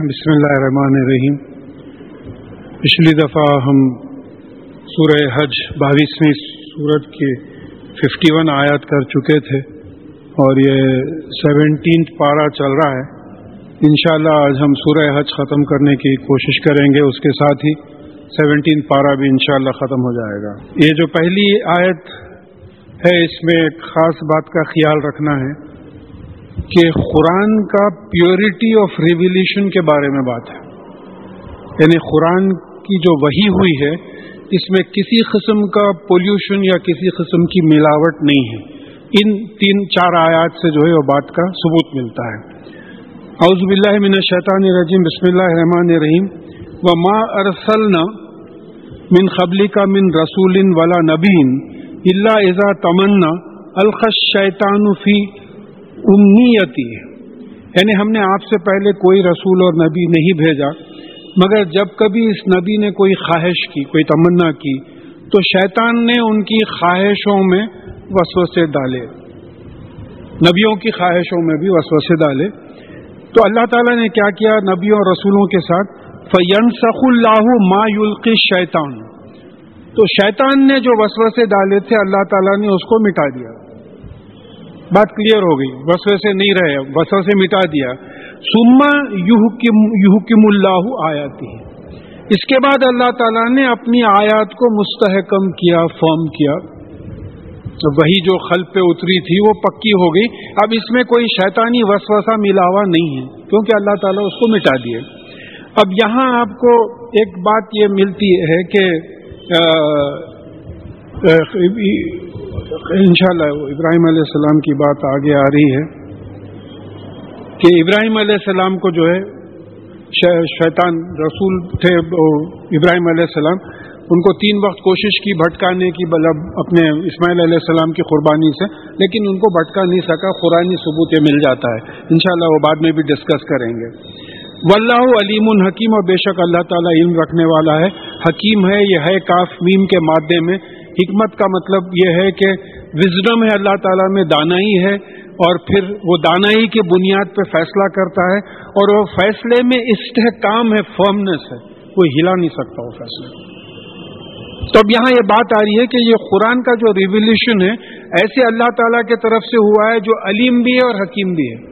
بسم اللہ الرحمن الرحیم۔ پچھلی دفعہ ہم سورہ حج بائیسویں سورت کے ففٹی ون آیات کر چکے تھے اور یہ سیونٹینتھ پارا چل رہا ہے۔ انشاءاللہ آج ہم سورہ حج ختم کرنے کی کوشش کریں گے، اس کے ساتھ ہی سیونٹین پارا بھی انشاءاللہ ختم ہو جائے گا۔ یہ جو پہلی آیت ہے، اس میں ایک خاص بات کا خیال رکھنا ہے۔ کہ قرآن کا پیورٹی آف ریولیوشن کے بارے میں بات ہے۔ یعنی قرآن کی جو وہی ہوئی ہے، اس میں کسی قسم کا پولوشن یا کسی قسم کی ملاوٹ نہیں ہے۔ ان تین، چار آیات سے جو ہے، وہ بات کا ثبوت ملتا ہے۔ اعوذ باللہ من الشیطان الرجیم، بسم اللہ الرحمن الرحیم۔ و ما ارسلنا من قبلی کا من رسول ولا نبین اللہ ازا تمنا الخش شیطان فی امنیتی یعنی ہم نے آپ سے پہلے کوئی رسول اور نبی نہیں بھیجا، مگر جب کبھی اس نبی نے کوئی خواہش کی، کوئی تمنا کی، تو شیطان نے ان کی خواہشوں میں وسوسے ڈالے۔ نبیوں کی خواہشوں میں بھی وسوسے ڈالے۔ تو اللہ تعالیٰ نے کیا کیا نبیوں اور رسولوں کے ساتھ؟ فین سخ اللہ ما یلقی شیطان تو شیطان نے جو وسوسے ڈالے تھے، اللہ تعالیٰ نے اس کو مٹا دیا۔ بات کلیئر ہو گئی۔ وسوسے سے نہیں رہے وسو سے مٹا دیا۔ سما یوکم اللہ آیاتی اس کے بعد اللہ تعالیٰ نے اپنی آیات کو مستحکم کیا فارم کیا۔ وہی جو خل پہ اتری تھی، وہ پکی ہو گئی۔ اب اس میں کوئی شیطانی وسوسہ ملا ہوا نہیں ہے، کیونکہ اللہ تعالیٰ اس کو مٹا دیے۔ اب یہاں آپ کو ایک بات یہ ملتی ہے کہ انشاءاللہ، ابراہیم علیہ السلام کی بات آگے آ رہی ہے کہ ابراہیم علیہ السلام کو جو ہے شیطان رسول تھے ابراہیم علیہ السلام، ان کو تین وقت کوشش کی، بھٹکانے کی بلب اپنے اسماعیل علیہ السلام کی قربانی سے، لیکن ان کو بھٹکا نہیں سکا، قرآنی ثبوت مل جاتا ہے۔ انشاءاللہ وہ بعد میں بھی ڈسکس کریں گے۔ واللہ علیم الحکیم اور بے شک اللہ تعالیٰ علم رکھنے والا ہے۔ حکیم ہے، یہ ہے کاف میم کے مادے میں۔ حکمت کا مطلب یہ ہے کہ وزڈم ہے اللہ تعالیٰ میں دانائی ہے اور پھر وہ دانائی کی بنیاد پہ فیصلہ کرتا ہے اور وہ فیصلے میں استحکام ہے فرمنس ہے۔ کوئی ہلا نہیں سکتا وہ فیصلے۔ تو اب یہاں یہ بات آ رہی ہے کہ یہ قرآن کا جو ریولیوشن ہے، ایسے اللہ تعالیٰ کی طرف سے ہوا ہے جو علیم بھی ہے اور حکیم بھی ہے۔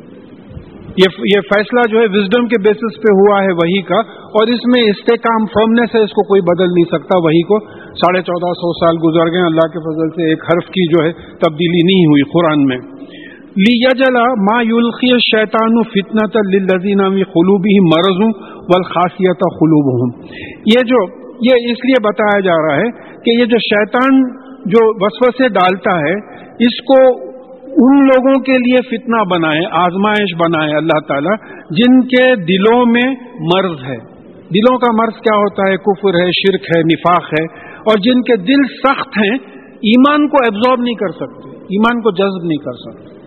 یہ فیصلہ جو ہے وزڈم کے بیسس پہ ہوا ہے وہی کا اور اس میں استحکام فرمنس ہے، اس کو کوئی بدل نہیں سکتا وہی کو۔ ساڑھے چودہ سو سال گزر گئے، اللہ کے فضل سے ایک حرف کی جو ہے تبدیلی نہیں ہوئی قرآن میں۔ لیا جلا ما یلقی شیطان فتنا تلزین خلوبی مرض و خاصیت خلوب ہوں یہ جو یہ اس لیے بتایا جا رہا ہے کہ یہ جو شیطان جو وسوسے ڈالتا ہے، اس کو ان لوگوں کے لیے فتنہ بنائے، آزمائش بنائے اللہ تعالیٰ، جن کے دلوں میں مرض ہے۔ دلوں کا مرض کیا ہوتا ہے؟ کفر ہے، شرک ہے، نفاق ہے۔ اور جن کے دل سخت ہیں، ایمان کو ایبزارب نہیں کر سکتے، ایمان کو جذب نہیں کر سکتے۔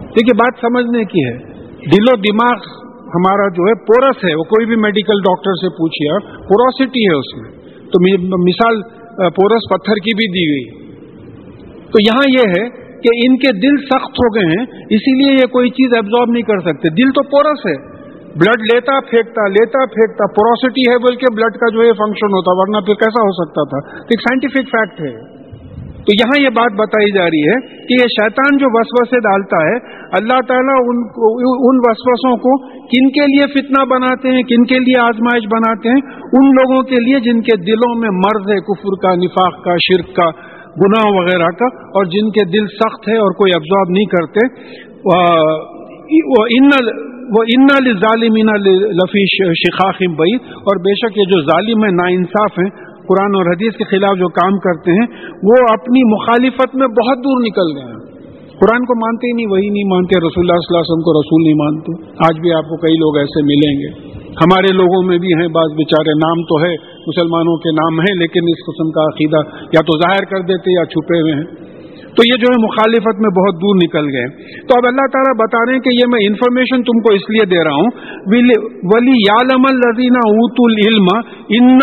دیکھیے، بات سمجھنے کی ہے۔ دل و دماغ ہمارا جو ہے، پورس ہے۔ وہ کوئی بھی میڈیکل ڈاکٹر سے پوچھیے پوروسٹی ہے اس میں۔ تو مثال، پورس پتھر کی بھی دی گئی۔ تو یہاں یہ ہے کہ ان کے دل سخت ہو گئے ہیں، اسی لیے یہ کوئی چیز ایبزارب نہیں کر سکتے۔ دل تو پورس ہے۔ بلڈ لیتا پھینکتا لیتا پھینکتا پوروسٹی ہے بول کے بلڈ کا جو ہے فنکشن ہوتا، ورنہ پھر کیسا ہو سکتا تھا؟ تو ایک سائنٹیفک فیکٹ ہے۔ تو یہاں یہ بات بتائی جا رہی ہے کہ یہ شیطان جو وسوسے ڈالتا ہے، اللہ تعالیٰ ان ان وسوسوں کو کن کے لیے فتنہ بناتے ہیں، کن کے لیے آزمائش بناتے ہیں؟ ان لوگوں کے لیے جن کے دلوں میں مرض ہے، کفر کا، نفاق کا، شرک کا، گناہ وغیرہ کا، اور جن کے دل سخت ہے اور کوئی ابزارب نہیں کرتے۔ وہ ان ظالمین لفی شخاخم بعید اور بے شک یہ جو ظالم ہیں نا انصاف ہیں، قرآن اور حدیث کے خلاف جو کام کرتے ہیں، وہ اپنی مخالفت میں بہت دور نکل گئے ہیں۔ قرآن کو مانتے ہی نہیں، وہی نہیں مانتے، رسول اللہ صلی اللہ علیہ وسلم کو رسول نہیں مانتے۔ آج بھی آپ کو کئی لوگ ایسے ملیں گے۔ ہمارے لوگوں میں بھی ہیں بعض بیچارے، نام تو ہے، مسلمانوں کے نام ہیں، لیکن اس قسم کا عقیدہ یا تو ظاہر کر دیتے یا چھپے ہوئے ہیں۔ تو یہ جو ہے مخالفت میں بہت دور نکل گئے۔ تو اب اللہ تعالیٰ بتا رہے ہیں کہ یہ میں انفارمیشن تم کو اس لیے دے رہا ہوں۔ ولی یالم الزینہ اوت العلم ان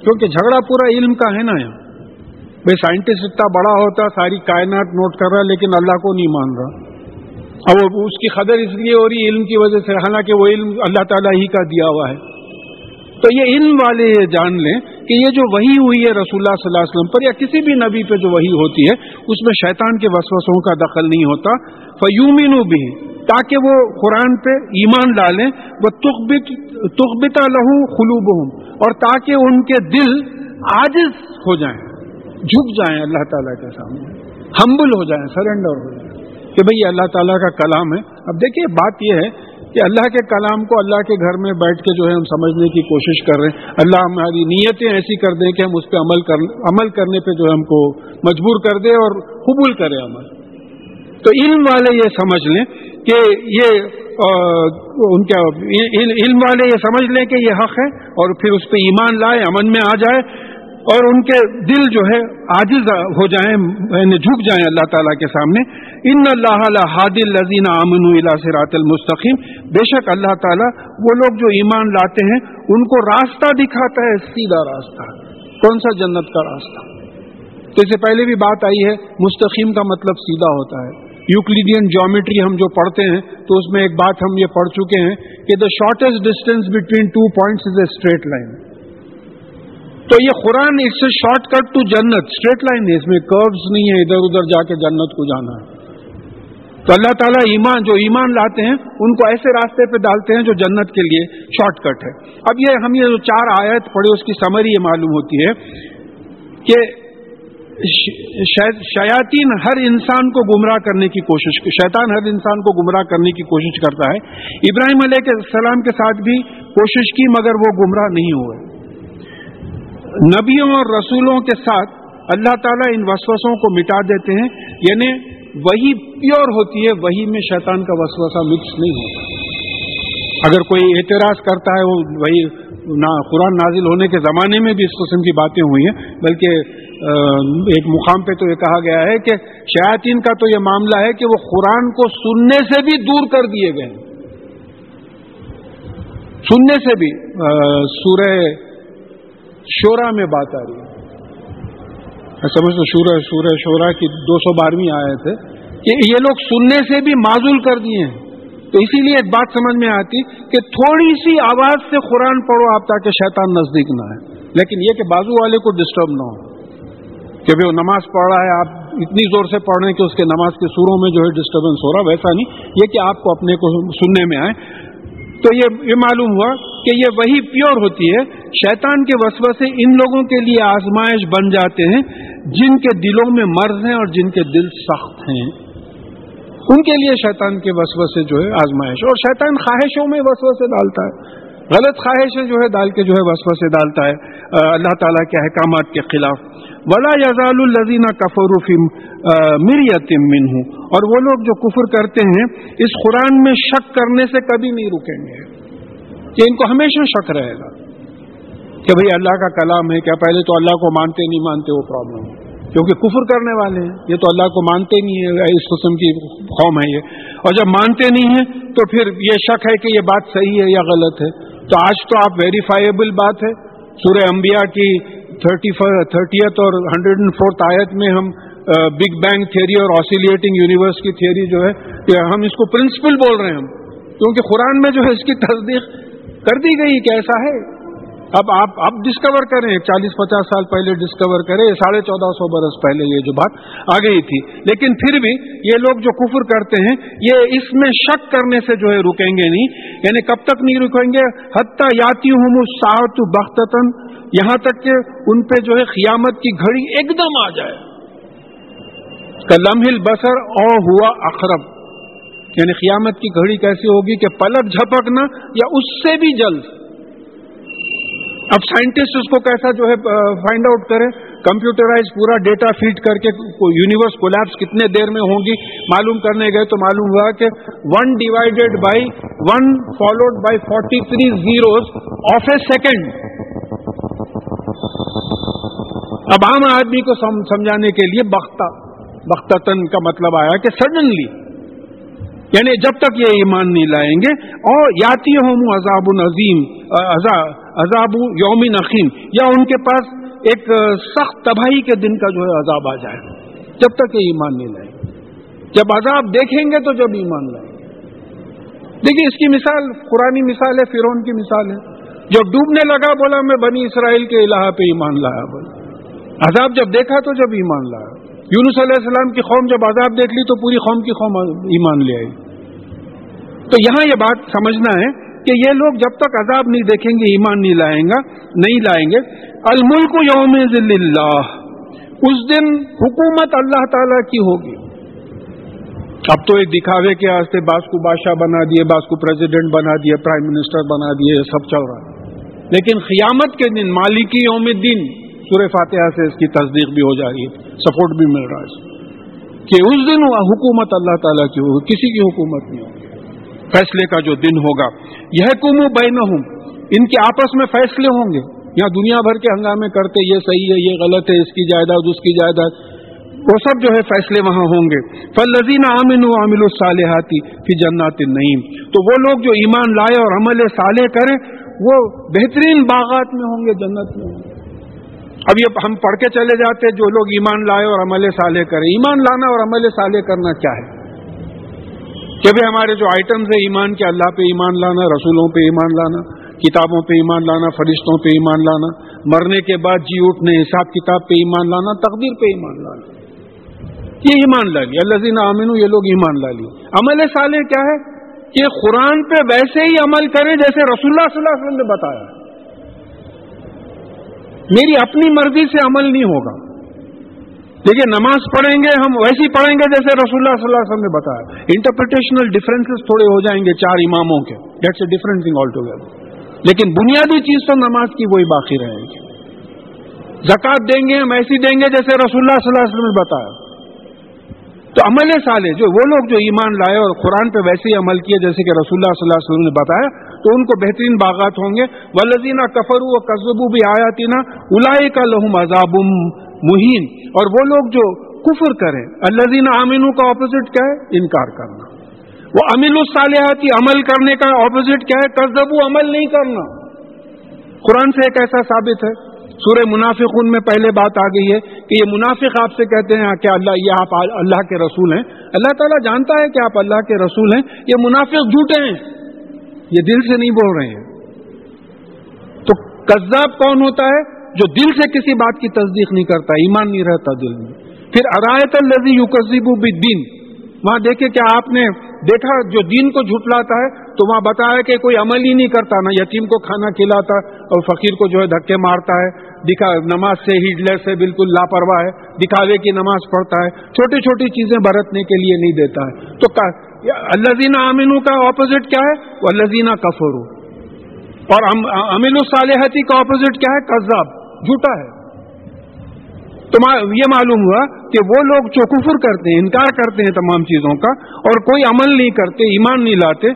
کیونکہ جھگڑا پورا علم کا ہے نا یہاں۔ بھائی سائنٹسٹ اتنا بڑا ہوتا، ساری کائنات نوٹ کر رہا، لیکن اللہ کو نہیں مان رہا۔ اب اس کی قدر اس لیے ہو رہی علم کی وجہ سے، حالانکہ وہ علم اللہ تعالیٰ ہی کا دیا ہوا ہے۔ تو یہ علم والے یہ جان لیں کہ یہ جو وہی ہوئی ہے رسول اللہ صلی اللہ علیہ وسلم پر یا کسی بھی نبی پہ جو وہی ہوتی ہے، اس میں شیطان کے وسوسوں کا دخل نہیں ہوتا۔ فیومین بھی تاکہ وہ قرآن پہ ایمان ڈالیں، وہ تخبتا لہو خلوب اور تاکہ ان کے دل عاجز ہو جائیں، جھک جائیں اللہ تعالیٰ کے سامنے ہمبل ہو جائیں سرنڈر ہو جائیں۔ کہ بھئی اللہ تعالیٰ کا کلام ہے۔ اب دیکھیے، بات یہ ہے کہ اللہ کے کلام کو اللہ کے گھر میں بیٹھ کے جو ہے ہم سمجھنے کی کوشش کر رہے ہیں۔ اللہ ہماری نیتیں ایسی کر دیں کہ ہم اس پہ عمل کر، عمل کرنے پہ جو ہے ہم کو مجبور کر دیں اور قبول کریں عمل۔ تو علم والے یہ سمجھ لیں کہ یہ ان کا علم والے یہ سمجھ لیں کہ یہ حق ہے اور پھر اس پہ ایمان لائے، امن میں آ جائے اور ان کے دل جو ہے عاجز ہو جائیں یعنی جھک جائیں اللہ تعالیٰ کے سامنے۔ ان اللہ حاد الزین امن سرات المستقیم۔ بے شک اللہ تعالیٰ وہ لوگ جو ایمان لاتے ہیں، ان کو راستہ دکھاتا ہے، سیدھا راستہ۔ کون سا جنت کا راستہ؟ تو اس سے پہلے بھی بات آئی ہے، مستقیم کا مطلب سیدھا ہوتا ہے۔ یوکلیڈین جیومیٹری ہم جو پڑھتے ہیں، تو اس میں ایک بات ہم یہ پڑھ چکے ہیں کہ the shortest distance between two points is a straight line تو یہ قرآن اس سے شارٹ کٹ ٹو جنت اسٹریٹ لائن ہے، اس میں کروز نہیں ہے ادھر ادھر جا کے جنت کو جانا ہے۔ تو اللہ تعالیٰ ایمان، جو ایمان لاتے ہیں، ان کو ایسے راستے پہ ڈالتے ہیں جو جنت کے لیے شارٹ کٹ ہے۔ اب یہ ہم یہ جو چار آیت پڑھے، اس کی سمری یہ معلوم ہوتی ہے کہ شیاطین ہر انسان کو گمراہ کرنے کی کوشش شیطان ہر انسان کو گمراہ کرنے کی کوشش کرتا ہے۔ ابراہیم علیہ السلام کے ساتھ بھی کوشش کی مگر وہ گمراہ نہیں ہوئے۔ نبیوں اور رسولوں کے ساتھ اللہ تعالیٰ ان وسوسوں کو مٹا دیتے ہیں۔ یعنی وہی پیور ہوتی ہے، وہی میں شیطان کا وسوسہ مکس نہیں ہوتا۔ اگر کوئی اعتراض کرتا ہے، وہ وہی قرآن نازل ہونے کے زمانے میں بھی اس قسم کی باتیں ہوئی ہیں، بلکہ ایک مقام پہ تو یہ کہا گیا ہے کہ شیاطین کا تو یہ معاملہ ہے کہ وہ قرآن کو سننے سے بھی دور کر دیے گئے سننے سے بھی سورہ شورا میں بات آ رہی ہے۔ سمجھ تو سورہ سورہ شورا کی دو سو بارہویں آئے تھے کہ یہ لوگ سننے سے بھی معذول کر دیے ہیں۔ تو اسی لیے ایک بات سمجھ میں آتی کہ تھوڑی سی آواز سے قرآن پڑھو آپ تاکہ شیطان نزدیک نہ ہے لیکن یہ کہ بازو والے کو ڈسٹرب نہ ہو۔ کہ وہ نماز پڑھ رہا ہے، آپ اتنی زور سے پڑھ رہے ہیں کہ اس کے نماز کے سوروں میں جو ہے ڈسٹربنس ہو رہا ویسا نہیں۔ یہ کہ آپ کو اپنے کو سننے میں آئے۔ تو یہ یہ معلوم ہوا کہ یہ وہی پیور ہوتی ہے۔ شیطان کے وسو سے ان لوگوں کے لیے آزمائش بن جاتے ہیں جن کے دلوں میں مرض ہیں اور جن کے دل سخت ہیں۔ ان کے لیے شیطان کے وسو سے جو ہے آزمائش، اور شیطان خواہشوں میں وسو سے ڈالتا ہے۔ غلط خواہشیں جو ہے، ڈال کے جو ہے وسو سے ڈالتا ہے۔ اللہ تعالیٰ کے احکامات کے خلاف۔ ولا یزال الزین کفر مریتم من ہوں اور وہ لوگ جو کفر کرتے ہیں، اس قرآن میں شک کرنے سے کبھی نہیں رکیں گے۔ کہ ان کو ہمیشہ شک رہے گا۔ کہ بھئی اللہ کا کلام ہے، کیا پہلے تو اللہ کو مانتے نہیں، مانتے وہ پرابلم ہے کیونکہ کفر کرنے والے ہیں، یہ تو اللہ کو مانتے نہیں ہے اس قسم کی قوم ہے یہ۔ اور جب مانتے نہیں ہیں، تو پھر یہ شک ہے کہ یہ بات صحیح ہے یا غلط ہے۔ تو آج تو آپ ویریفائیبل بات ہے۔ سورہ انبیاء کی تھرٹیتھ اور ہنڈریڈ اینڈ فورتھ آیت میں ہم بگ بینگ تھیوری اور آسیلیٹنگ یونیورس کی تھیوری جو ہے کہ ہم اس کو پرنسپل بول رہے ہیں ہم، کیونکہ قرآن میں جو ہے اس کی تصدیق کر دی گئی کہ ایسا ہے۔ اب آپ اب ڈسکور کریں، چالیس، پچاس سال پہلے ڈسکور کریں، ساڑھے چودہ سو برس پہلے یہ جو بات آ گئی تھی۔ لیکن پھر بھی یہ لوگ جو کفر کرتے ہیں، یہ اس میں شک کرنے سے جو ہے رکیں گے نہیں۔ یعنی کب تک نہیں رکیں گے؟ حتیٰ یاتی ہوں ساحت بختن یہاں تک کہ ان پہ جو ہے قیامت کی گھڑی ایک دم آ جائے۔ لمحل بسر او ہوا اخرب یعنی قیامت کی گھڑی کیسی ہوگی کہ پلک جھپکنا یا اس سے بھی جلد۔ اب سائنٹسٹ اس کو کیسا جو ہے فائنڈ آؤٹ کرے کمپیوٹرائز پورا ڈیٹا فیڈ کر کے یونیورس کولیپس کتنے دیر میں ہوں گی، معلوم کرنے گئے تو معلوم ہوا کہ one divided by one followed by forty three zeros of a second اب عام آدمی کو سمجھانے کے لیے بختہ بختتن کا مطلب آیا کہ سڈنلی یعنی جب تک یہ ایمان نہیں لائیں گے، اور یاتی ہوں عذاب العظیم عذاب یوم نقیم یا ان کے پاس ایک سخت تباہی کے دن کا جو ہے عذاب آ جائے جب تک یہ ایمان نہیں لائیں گے۔ جب عذاب دیکھیں گے تو جب ایمان لائیں گے۔ دیکھیے، اس کی مثال قرآن مثال ہے فرون کی مثال ہے۔ جو ڈوبنے لگا، بولا میں بنی اسرائیل کے الہ پہ ایمان لایا، بولا۔ عذاب جب دیکھا تو جب ایمان لایا۔ یونس علیہ السلام کی قوم جب عذاب دیکھ لی تو پوری قوم کی قوم ایمان لے آئی۔ تو یہاں یہ بات سمجھنا ہے کہ یہ لوگ جب تک عذاب نہیں دیکھیں گے، ایمان نہیں لائیں گا، نہیں لائیں گے۔ الملک یوم ذل اللہ، اس دن حکومت اللہ تعالی کی ہوگی۔ اب تو ایک دکھاوے کے واسطے باس کو بادشاہ بنا دیے باس کو پریزیڈنٹ بنا دیے پرائم منسٹر بنا دیے سب چل رہا ہے۔ لیکن قیامت کے دن، مالکی یوم دن سورہ فاتحہ سے اس کی تصدیق بھی ہو جا رہی ہے سپورٹ بھی مل رہا ہے کہ اس دن حکومت اللہ تعالیٰ کی ہوگی کسی کی حکومت نہیں ہوگی۔ فیصلے کا جو دن ہوگا یہ کم بین ہوں ان کے آپس میں فیصلے ہوں گے۔ یہاں دنیا بھر کے ہنگامے کرتے، یہ صحیح ہے، یہ غلط ہے، اس کی جائیداد، اس کی جائیداد۔ وہ سب جو ہے فیصلے وہاں ہوں گے۔ فل لذین عامن عامل الصالحاتی فی جنات نعیم تو وہ لوگ جو ایمان لائے اور عمل صالح کریں، وہ بہترین باغات میں ہوں گے، جنت میں ہوں گے۔ اب یہ ہم پڑھ کے چلے جاتے جو لوگ ایمان لائے اور عمل صالح کرے ایمان لانا اور عمل صالح کرنا کیا ہے؟ کہ بھی ہمارے جو آئٹمز ہیں ایمان کے، اللہ پہ ایمان لانا، رسولوں پہ ایمان لانا، کتابوں پہ ایمان لانا، فرشتوں پہ ایمان لانا، مرنے کے بعد جی اٹھنے، حساب کتاب پہ ایمان لانا، تقدیر پہ ایمان لانا۔ یہ ایمان لا لی اللہ عامن یہ لوگ ایمان لا لی عمل صالح کیا ہے؟ کہ قرآن پہ ویسے ہی عمل کریں جیسے رسول اللہ صلی اللہ علیہ وسلم نے بتایا۔ میری اپنی مرضی سے عمل نہیں ہوگا۔ دیکھیے، نماز پڑھیں گے، ہم ویسی پڑھیں گے جیسے رسول اللہ صلی اللہ علیہ وسلم نے بتایا۔ انٹرپریٹیشنل ڈفرینسز تھوڑے ہو جائیں گے چار اماموں کے۔ That's a different thing altogether لیکن بنیادی چیز تو نماز کی وہی باقی رہے گی۔ زکات دیں گے، ہم ایسی دیں گے جیسے رسول اللہ صلی اللہ علیہ وسلم نے بتایا۔ تو عمل سالے، جو وہ لوگ جو ایمان لائے اور قرآن پہ ویسے ہی عمل کیے جیسے کہ رسول اللہ صلی اللہ علیہ وسلم نے بتایا تو ان کو بہترین باغات ہوں گے۔ ولزینہ کفر و قصبو بھی آیا تینا الائی کا لہم عذاب مہین اور وہ لوگ جو کفر کریں الزین امین کا اپوزٹ کیا ہے؟ انکار کرنا۔ وہ امین الصالحاتی عمل کرنے کا اپوزٹ کیا ہے؟ قصبو عمل نہیں کرنا۔ قرآن سے ایک ایسا ثابت ہے۔ سورہ منافق ان میں پہلے بات آ گئی ہے کہ یہ منافق آپ سے کہتے ہیں کہ اللہ، یہ آپ اللہ کے رسول ہیں۔ اللہ تعالیٰ جانتا ہے کہ آپ اللہ کے رسول ہیں۔ یہ منافق جھوٹے ہیں۔ یہ دل سے نہیں بول رہے ہیں۔ تو کذاب کون ہوتا ہے جو دل سے کسی بات کی تصدیق نہیں کرتا، ایمان نہیں رہتا دل میں۔ پھر ارایت الزی یو قزیب دین وہاں دیکھے کیا آپ نے دیکھا جو دین کو جھٹلاتا ہے، تو وہاں بتایا کہ کوئی عمل ہی نہیں کرتا، نہ یتیم کو کھانا کھلاتا اور فقیر کو جو ہے دھکے مارتا ہے۔ دکھا، نماز سے ہیڈلر سے بالکل لاپرواہ ہے، دکھاوے کی نماز پڑھتا ہے۔ چھوٹی چھوٹی چیزیں برتنے کے لیے نہیں دیتا ہے۔ تو اللہ زینہ امین کا اپوزٹ کیا ہے؟ وہ اللہ زینہ کفرو اور امین الصالحتی کا اپوزٹ کیا ہے؟ قذاب جھوٹا ہے۔ تو یہ معلوم ہوا کہ وہ لوگ جو کفر کرتے ہیں، انکار کرتے ہیں تمام چیزوں کا، اور کوئی عمل نہیں کرتے، ایمان نہیں لاتے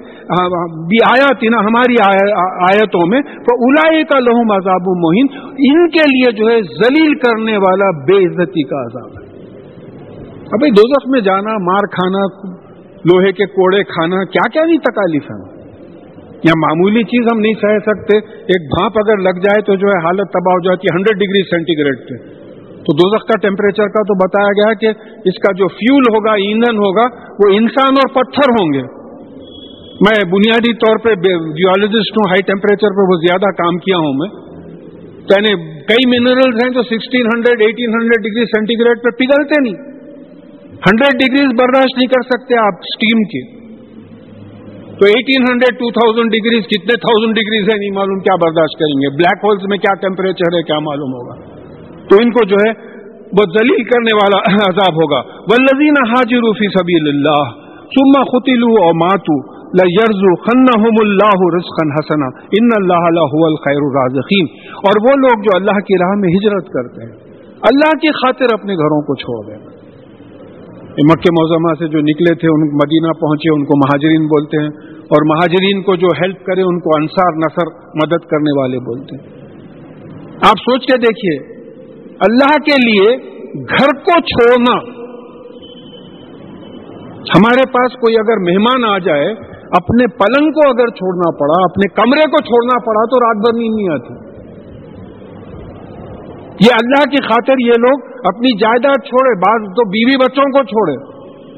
بھی آیا نا ہماری آیتوں میں تو الاائے کا لہم عذاب مہین۔ ان کے لیے جو ہے ذلیل کرنے والا بے عزتی کا عذاب ہے۔ ابھی دو میں جانا، مار کھانا لوہے کے کوڑے کھانا، کیا کیا نہیں تکالیف ہے؟ یا معمولی چیز ہم نہیں سہ سکتے۔ ایک بھانپ اگر لگ جائے تو جو ہے حالت تباہ ہو جاتی ہے ہنڈریڈ ڈگری سینٹی گریڈ پہ۔ تو دوزخ کا ٹیمپریچر کا تو بتایا گیا کہ اس کا جو فیول ہوگا، ایندھن ہوگا، وہ انسان اور پتھر ہوں گے۔ میں بنیادی طور پہ جیولوجسٹ ہوں ہائی ٹیمپریچر پہ وہ زیادہ کام کیا ہوں میں۔ تو یعنی کئی منرلز ہیں جو sixteen hundred eighteen hundred degree centigrade پہ پگھلتے نہیں۔ ہنڈریڈ ڈگریز برداشت نہیں کر سکتے آپ اسٹیم کی۔ تو eighteen hundred, two thousand degrees کتنے تھاؤزینڈ ڈگریز ہیں؟ نہیں معلوم کیا برداشت کریں گے۔ بلیک ہولز میں کیا ٹیمپریچر ہے کیا معلوم ہوگا۔ تو ان کو جو ہے وہ دلیل کرنے والا عذاب ہوگا۔ ولزین حاجر فی سبی اللہ سما خطلو اور ماتو لرزو خن اللہ رسخن حسنا ان اللہ الخیر الرازقین اور وہ لوگ جو اللہ کی راہ میں ہجرت کرتے ہیں، اللہ کی خاطر اپنے گھروں کو چھوڑ دیں۔ مکہ موزمہ سے جو نکلے تھے، ان مدینہ پہنچے، ان کو مہاجرین بولتے ہیں، اور مہاجرین کو جو ہیلپ کرے، ان کو انصار نصر مدد کرنے والے بولتے ہیں۔ آپ سوچ کے دیکھیے، اللہ کے لیے گھر کو چھوڑنا، ہمارے پاس کوئی اگر مہمان آ جائے، اپنے پلنگ کو اگر چھوڑنا پڑا، اپنے کمرے کو چھوڑنا پڑا، تو رات بھر نیند نہیں آتی۔ یہ اللہ کی خاطر یہ لوگ اپنی جائیداد چھوڑے، بعض تو بیوی بچوں کو چھوڑے،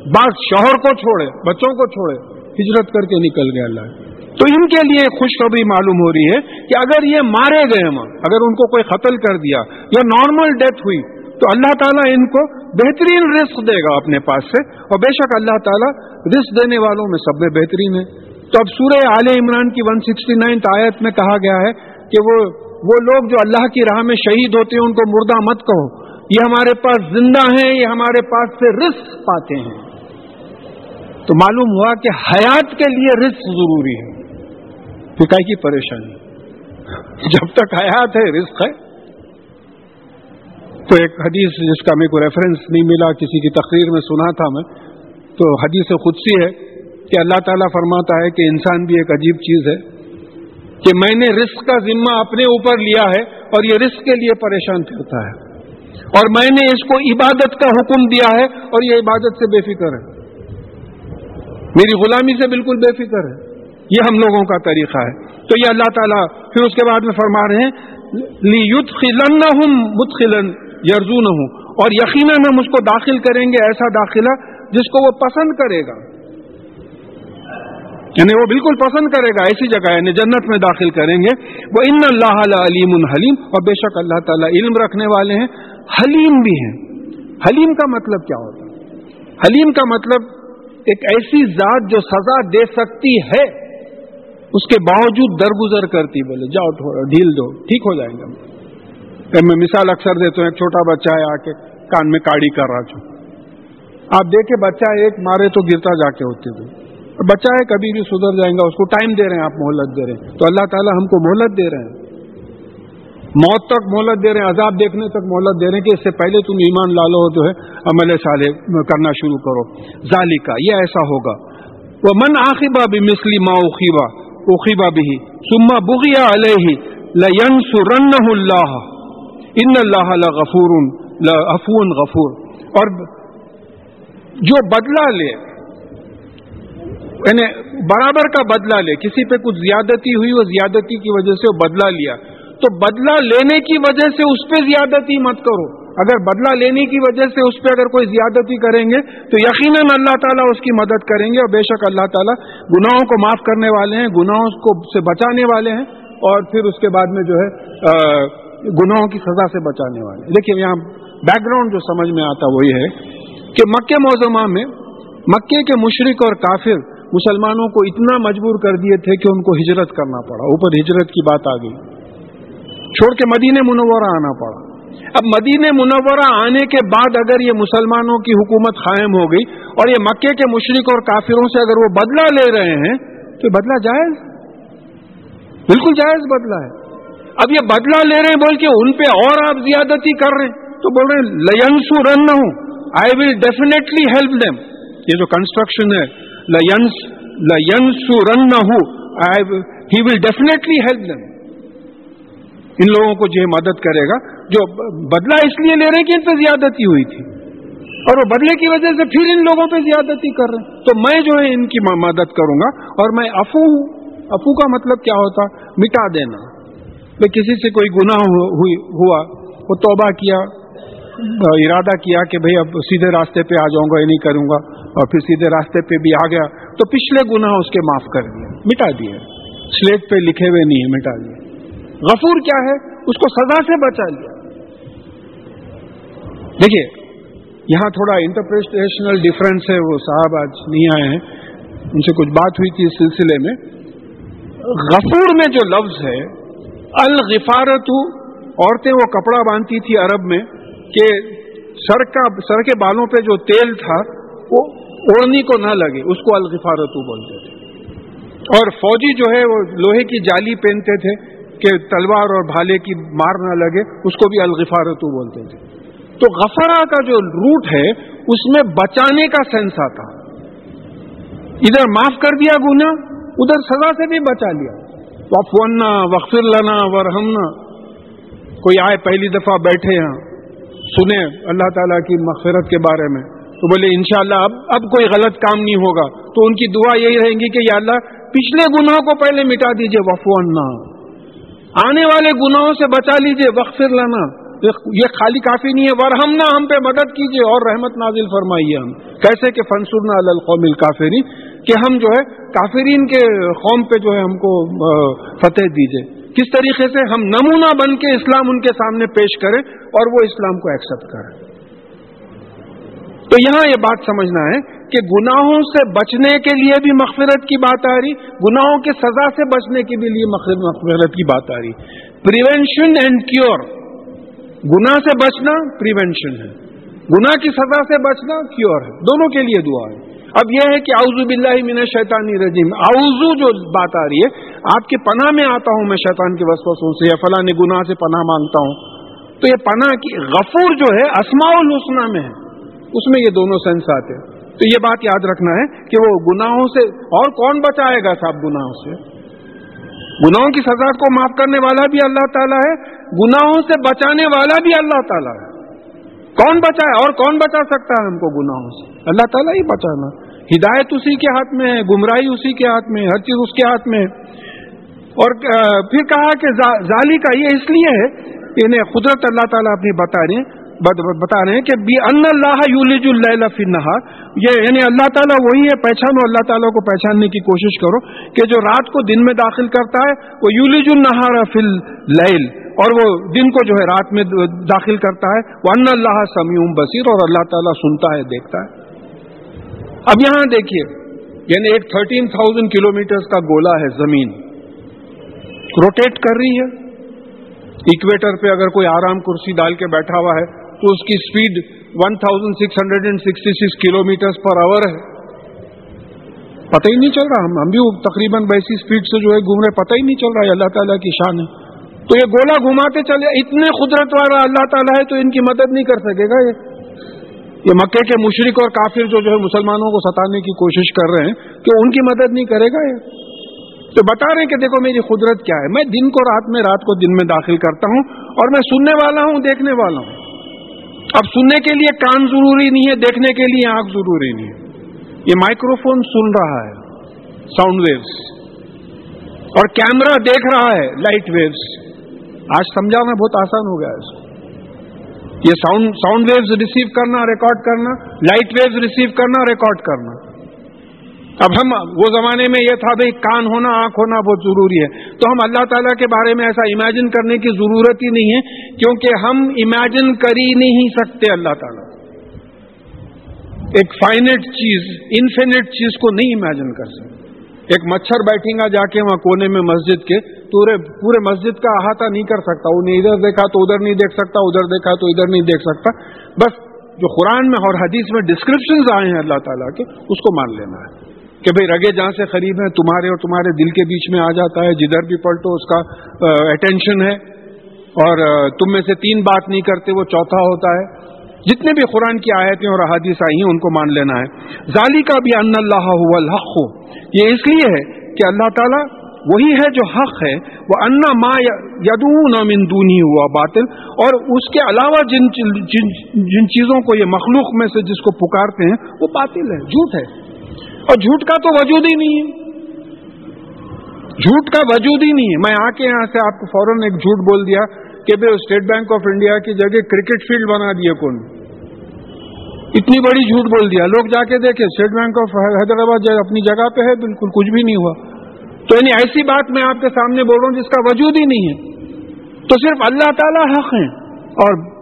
بعض شوہر کو چھوڑے، بچوں کو چھوڑے، ہجرت کر کے نکل گئے اللہ تو ان کے لیے خوشخبری معلوم ہو رہی ہے کہ اگر یہ مارے گئے ماں اگر ان کو کوئی قتل کر دیا یا نارمل ڈیتھ ہوئی، تو اللہ تعالیٰ ان کو بہترین رسک دے گا اپنے پاس سے۔ اور بے شک اللہ تعالیٰ رسک دینے والوں میں سب میں بہترین ہے۔ تو اب سورہ عال عمران کی ون سکسٹی نائنتھ آیت میں کہا گیا ہے کہ وہ وہ لوگ جو اللہ کی راہ میں شہید ہوتے ہیں، ان کو مردہ مت کہو۔ یہ ہمارے پاس زندہ ہیں، یہ ہمارے پاس سے رسک پاتے ہیں۔ تو معلوم ہوا کہ حیات کے لیے رسک ضروری ہے۔ فکا کی پریشانی۔ جب تک حیات ہے رسک ہے۔ تو ایک حدیث جس کا میرے کو ریفرنس نہیں ملا، کسی کی تقریر میں سنا تھا میں۔ تو حدیث خود سی ہے کہ اللہ تعالیٰ فرماتا ہے کہ انسان بھی ایک عجیب چیز ہے۔ کہ میں نے رسک کا ذمہ اپنے اوپر لیا ہے اور یہ رسک کے لیے پریشان کرتا ہے اور میں نے اس کو عبادت کا حکم دیا ہے اور یہ عبادت سے بے فکر ہے۔ میری غلامی سے بالکل بے فکر ہے۔ یہ ہم لوگوں کا طریقہ ہے۔ تو یہ اللہ تعالیٰ پھر اس کے بعد میں فرما رہے ہیں یوتھ خلن نہ ہوں مت خلن یرزو نہ ہوں اور یقیناً ہم اس کو داخل کریں گے ایسا داخلہ جس کو وہ پسند کرے گا۔ یعنی وہ بالکل پسند کرے گا، ایسی جگہ یعنی جنت میں داخل کریں گے۔ وہ ان اللہ علیم الحلیم اور بے شک اللہ تعالیٰ علم رکھنے والے ہیں۔ حلیم بھی ہیں۔ حلیم کا مطلب کیا ہوتا ہے؟ حلیم کا مطلب ایک ایسی ذات جو سزا دے سکتی ہے، اس کے باوجود درگزر کرتی، بولے، جاؤ تھوڑا، ڈھیل دو، ٹھیک ہو جائیں گے میں مثال اکثر دیتا ہوں، ایک چھوٹا بچہ ہے، آ کے کان میں کاڑی کر رہا چھو۔ آپ دیکھیں، بچہ ایک مارے تو گرتا جا کے ہوتے ہوئے۔ بچہ ہے، کبھی بھی سدھر جائیں گا، اس کو ٹائم دے رہے ہیں، آپ مہلت دے رہے ہیں۔ تو اللہ تعالیٰ ہم کو مہلت دے رہے ہیں۔ موت تک مہلت دے رہے ہیں، عذاب دیکھنے تک مہلت دے رہے ہیں کہ اس سے پہلے تم ایمان لالو جو ہے، عمل صالح کرنا شروع کرو۔ ظالی کا یہ ایسا ہوگا۔ وہ من آخیبہ بھی مسلی ما اخیبا اخیبا بھی سما بغیا علیہ لن اللہ ان اللہ غفور غفور۔ اور جو بدلہ لے یعنی برابر کا بدلہ لے، کسی پہ کچھ زیادتی ہوئی وہ زیادتی کی وجہ سے وہ بدلہ لیا۔ تو بدلہ لینے کی وجہ سے اس پہ زیادتی مت کرو۔ اگر بدلہ لینے کی وجہ سے اس پہ اگر کوئی زیادتی کریں گے، تو یقیناً اللہ تعالیٰ اس کی مدد کریں گے اور بے شک اللہ تعالیٰ گناہوں کو معاف کرنے والے ہیں، گناہوں کو سے بچانے والے ہیں اور پھر اس کے بعد میں جو ہے گناہوں کی سزا سے بچانے والے ہیں۔ دیکھیے یہاں بیک گراؤنڈ جو سمجھ میں آتا وہی ہے کہ مکہ موزمہ میں مکے کے مشرق اور کافر مسلمانوں کو اتنا مجبور کر دیے تھے کہ ان کو ہجرت کرنا پڑا۔ اوپر ہجرت کی بات آ گئی۔ چھوڑ کے مدینہ منورہ آنا پڑا۔ اب مدینہ منورہ آنے کے بعد اگر یہ مسلمانوں کی حکومت قائم ہو گئی اور یہ مکے کے مشرق اور کافروں سے اگر وہ بدلہ لے رہے ہیں، تو بدلہ جائز؟ بالکل جائز بدلہ ہے۔ اب یہ بدلہ لے رہے ہیں، بول کے ان پہ اور آپ زیادتی کر رہے ہیں۔ تو بول رہے ہیں، لینسو رن نہ ہوں I will definitely help them یہ جو کنسٹرکشن ہے ہی ول ڈیفینیٹلی ہیلپ دم ان لوگوں کو جو مدد کرے گا، جو بدلہ اس لیے لے رہے ہیں کہ ان پہ زیادتی ہوئی تھی۔ اور وہ بدلے کی وجہ سے پھر ان لوگوں پہ زیادتی کر رہے ہیں۔ تو میں جو ہے ان کی مدد کروں گا اور میں افو ہوں۔ افو کا مطلب کیا ہوتا؟ مٹا دینا۔ میں کسی سے کوئی گناہ ہوا، وہ توبہ کیا۔ ارادہ کیا کہ بھئی اب سیدھے راستے پہ آ جاؤں گا، یہ نہیں کروں گا۔ اور پھر سیدھے راستے پہ بھی آ گیا۔ تو پچھلے گناہ اس کے معاف کر دیے، مٹا دیے۔ سلیٹ پہ لکھے ہوئے نہیں ہے مٹا دیے۔ غفور کیا ہے؟ اس کو سزا سے بچا لیا۔ دیکھیے، یہاں تھوڑا انٹرپریٹیشنل ڈفرینس ہے۔ وہ صاحب آج نہیں آئے ہیں۔ ان سے کچھ بات ہوئی تھی اس سلسلے میں۔ غفور میں جو لفظ ہے الغفارت عورتیں وہ کپڑا باندھتی تھی عرب میں۔ کہ سر کا سر کے بالوں پہ جو تیل تھا، وہ اوڑھنی کو نہ لگے، اس کو الغفارتو بولتے تھے۔ اور فوجی جو ہے، وہ لوہے کی جالی پہنتے تھے کہ تلوار اور بھالے کی مار نہ لگے، اس کو بھی الغفارتو بولتے تھے۔ تو غفرا کا جو روٹ ہے، اس میں بچانے کا سینس آتا۔ ادھر معاف کر دیا گنا ادھر سزا سے بھی بچا لیا۔ وفنا وقفر لنا ورحمنا کوئی آئے پہلی دفعہ بیٹھے یہاں سنیں اللہ تعالیٰ کی مغفرت کے بارے میں۔ تو بولے، انشاءاللہ اب اب کوئی غلط کام نہیں ہوگا۔ تو ان کی دعا یہی رہیں گی کہ، یا اللہ، پچھلے گناہوں کو پہلے مٹا دیجیے وفونا آنے والے گناہوں سے بچا لیجیے وقف لانا یہ خالی کافی نہیں ہے۔ ورحم نہ ہم پہ مدد کیجیے اور رحمت نازل فرمائیے ہم۔ کیسے کہ فنسرنا القوم الکافری کہ ہم جو ہے، کافرین کے قوم پہ جو ہے، ہم کو فتح دیجیے کس طریقے سے ہم نمونہ بن کے اسلام ان کے سامنے پیش کریں اور وہ اسلام کو ایکسپٹ کریں۔ تو یہاں یہ بات سمجھنا ہے کہ گناہوں سے بچنے کے لیے بھی مغفرت کی بات آ رہی، گناہوں کے سزا سے بچنے کے بھی لیے مغفرت کی بات آ رہی۔ پریونشن اینڈ کیور گناہ سے بچنا پریونشن ہے۔ گناہ کی سزا سے بچنا کیور ہے۔ دونوں کے لیے دعا ہے۔ اب یہ ہے کہ اعوذ باللہ من شیطانی رجیم اعوذ جو بات آ رہی ہے، آپ کے پناہ میں آتا ہوں میں شیطان کے وسوسوں سے یا فلاں گناہ سے پناہ مانگتا ہوں۔ تو یہ پناہ کی غفور جو ہے، اسماء الحسنہ میں ہے۔ اس میں یہ دونوں سینس آتے ہیں۔ تو یہ بات یاد رکھنا ہے کہ وہ گناہوں سے، اور کون بچائے گا صاحب گناہوں سے؟ گناہوں کی سزا کو معاف کرنے والا بھی اللہ تعالیٰ ہے، گناہوں سے بچانے والا بھی اللہ تعالیٰ ہے۔ کون بچائے، اور کون بچا سکتا ہے ہم کو گناہوں سے؟ اللہ تعالیٰ ہی بچانا۔ ہدایت اسی کے ہاتھ میں ہے، گمراہی اسی کے ہاتھ میں ہر چیز اس کے ہاتھ میں ہے۔ اور پھر کہا کہ ظالی کا یہ اس لیے ہے کہ انہیں قدرت اللہ تعالیٰ اپنی بتا رہے ہیں بتا رہے ہیں کہ بی ان اللہ یولج اللہ فی نہار یہ یعنی اللہ تعالیٰ وہی ہے، پہچانو اللہ تعالیٰ کو پہچاننے کی کوشش کرو کہ جو رات کو دن میں داخل کرتا ہے، وہ یولج النہار فل لیل اور وہ دن کو جو ہے، رات میں داخل کرتا ہے۔ وہ ان اللہ سمیوم بصیر اور اللہ تعالیٰ سنتا ہے، دیکھتا ہے۔ اب یہاں دیکھیے یعنی ایک تھرٹین تھاؤزینڈ کلو کا گولا ہے، زمین۔ روٹیٹ کر رہی ہے۔ اکویٹر پہ اگر کوئی آرام کرسی ڈال کے بیٹھا ہوا ہے، تو اس کی speed one thousand six hundred and sixty six kilometre per hour ہے۔ پتہ ہی نہیں چل رہا۔ ہم ہم بھی تقریباً ویسی اسپیڈ سے جو ہے گھوم رہے، پتہ ہی نہیں چل رہا۔ ہے اللہ تعالیٰ کی شان ہے۔ تو یہ گولا گھماتے چلے، اتنے قدرت والا اللہ تعالیٰ ہے، تو ان کی مدد نہیں کر سکے گا یہ۔ یہ مکے کے مشرق اور کافر جو جو ہے مسلمانوں کو ستانے کی کوشش کر رہے ہیں کہ ان کی مدد نہیں کرے گا یہ؟ تو بتا رہے ہیں کہ دیکھو میری قدرت کیا ہے۔ میں دن کو رات میں رات کو دن میں داخل کرتا ہوں اور میں سننے والا ہوں، دیکھنے والا ہوں۔ اب سننے کے لیے کان ضروری نہیں ہے، دیکھنے کے لیے آنکھ ضروری نہیں ہے۔ یہ مائکرو فون سن رہا ہے ساؤنڈ ویوز اور کیمرہ دیکھ رہا ہے لائٹ ویوز آج سمجھانا بہت آسان ہو گیا اس کو۔ یہ ساؤنڈ ساؤنڈ ویوز ریسیو کرنا ریکارڈ کرنا لائٹ ویوز ریسیو کرنا ریکارڈ کرنا. اب ہم وہ زمانے میں یہ تھا بھائی کان ہونا، آنکھ ہونا بہت ضروری ہے۔ تو ہم اللہ تعالیٰ کے بارے میں ایسا امیجن کرنے کی ضرورت ہی نہیں ہے، کیونکہ ہم امیجن کر ہی نہیں سکتے اللہ تعالیٰ۔ ایک فائنٹ چیز انفینٹ چیز کو نہیں امیجن کر سکتے۔ ایک مچھر بیٹھیں گا جا کے وہاں کونے میں مسجد کے پورے پورے مسجد کا احاطہ نہیں کر سکتا انہیں ادھر دیکھا تو ادھر نہیں دیکھ سکتا، ادھر دیکھا تو ادھر نہیں دیکھ سکتا۔ بس جو قرآن میں اور حدیث میں ڈسکرپشن آئے ہیں اللہ تعالیٰ کے، اس کو مان لینا ہے کہ بھئی رگے جہاں سے قریب ہیں، تمہارے اور تمہارے دل کے بیچ میں آ جاتا ہے، جدھر بھی پلٹو اس کا اٹینشن ہے۔ اور تم میں سے تین بات نہیں کرتے، وہ چوتھا ہوتا ہے۔ جتنے بھی قرآن کی آیتیں اور احادیث آئی ہیں، ان کو مان لینا ہے۔ ظالی کا بھی ان اللہ الحق۔ ہو یہ اس لیے ہے کہ اللہ تعالیٰ وہی ہے جو حق ہے۔ وہ انا ما یدون من دونی ہوا باطل۔ اور اس کے علاوہ جن جن چیزوں کو یہ مخلوق میں سے جس کو پکارتے ہیں، وہ باطل ہے جھوٹ ہے۔ اور جھوٹ کا تو وجود ہی نہیں ہے۔ جھوٹ کا وجود ہی نہیں ہے۔ میں آ کے یہاں سے آپ کو فوراً ایک جھوٹ بول دیا کہ بھائی اسٹیٹ بینک آف انڈیا کی جگہ کرکٹ فیلڈ بنا دیے کون؟ اتنی بڑی جھوٹ بول دیا۔ لوگ جا کے دیکھے اسٹیٹ بینک آف حیدرآباد اپنی جگہ پہ ہے، بالکل کچھ بھی نہیں ہوا۔ تو یعنی ایسی بات میں آپ کے سامنے بول رہا ہوں جس کا وجود ہی نہیں ہے۔ تو صرف اللہ تعالی حق ہیں۔ اور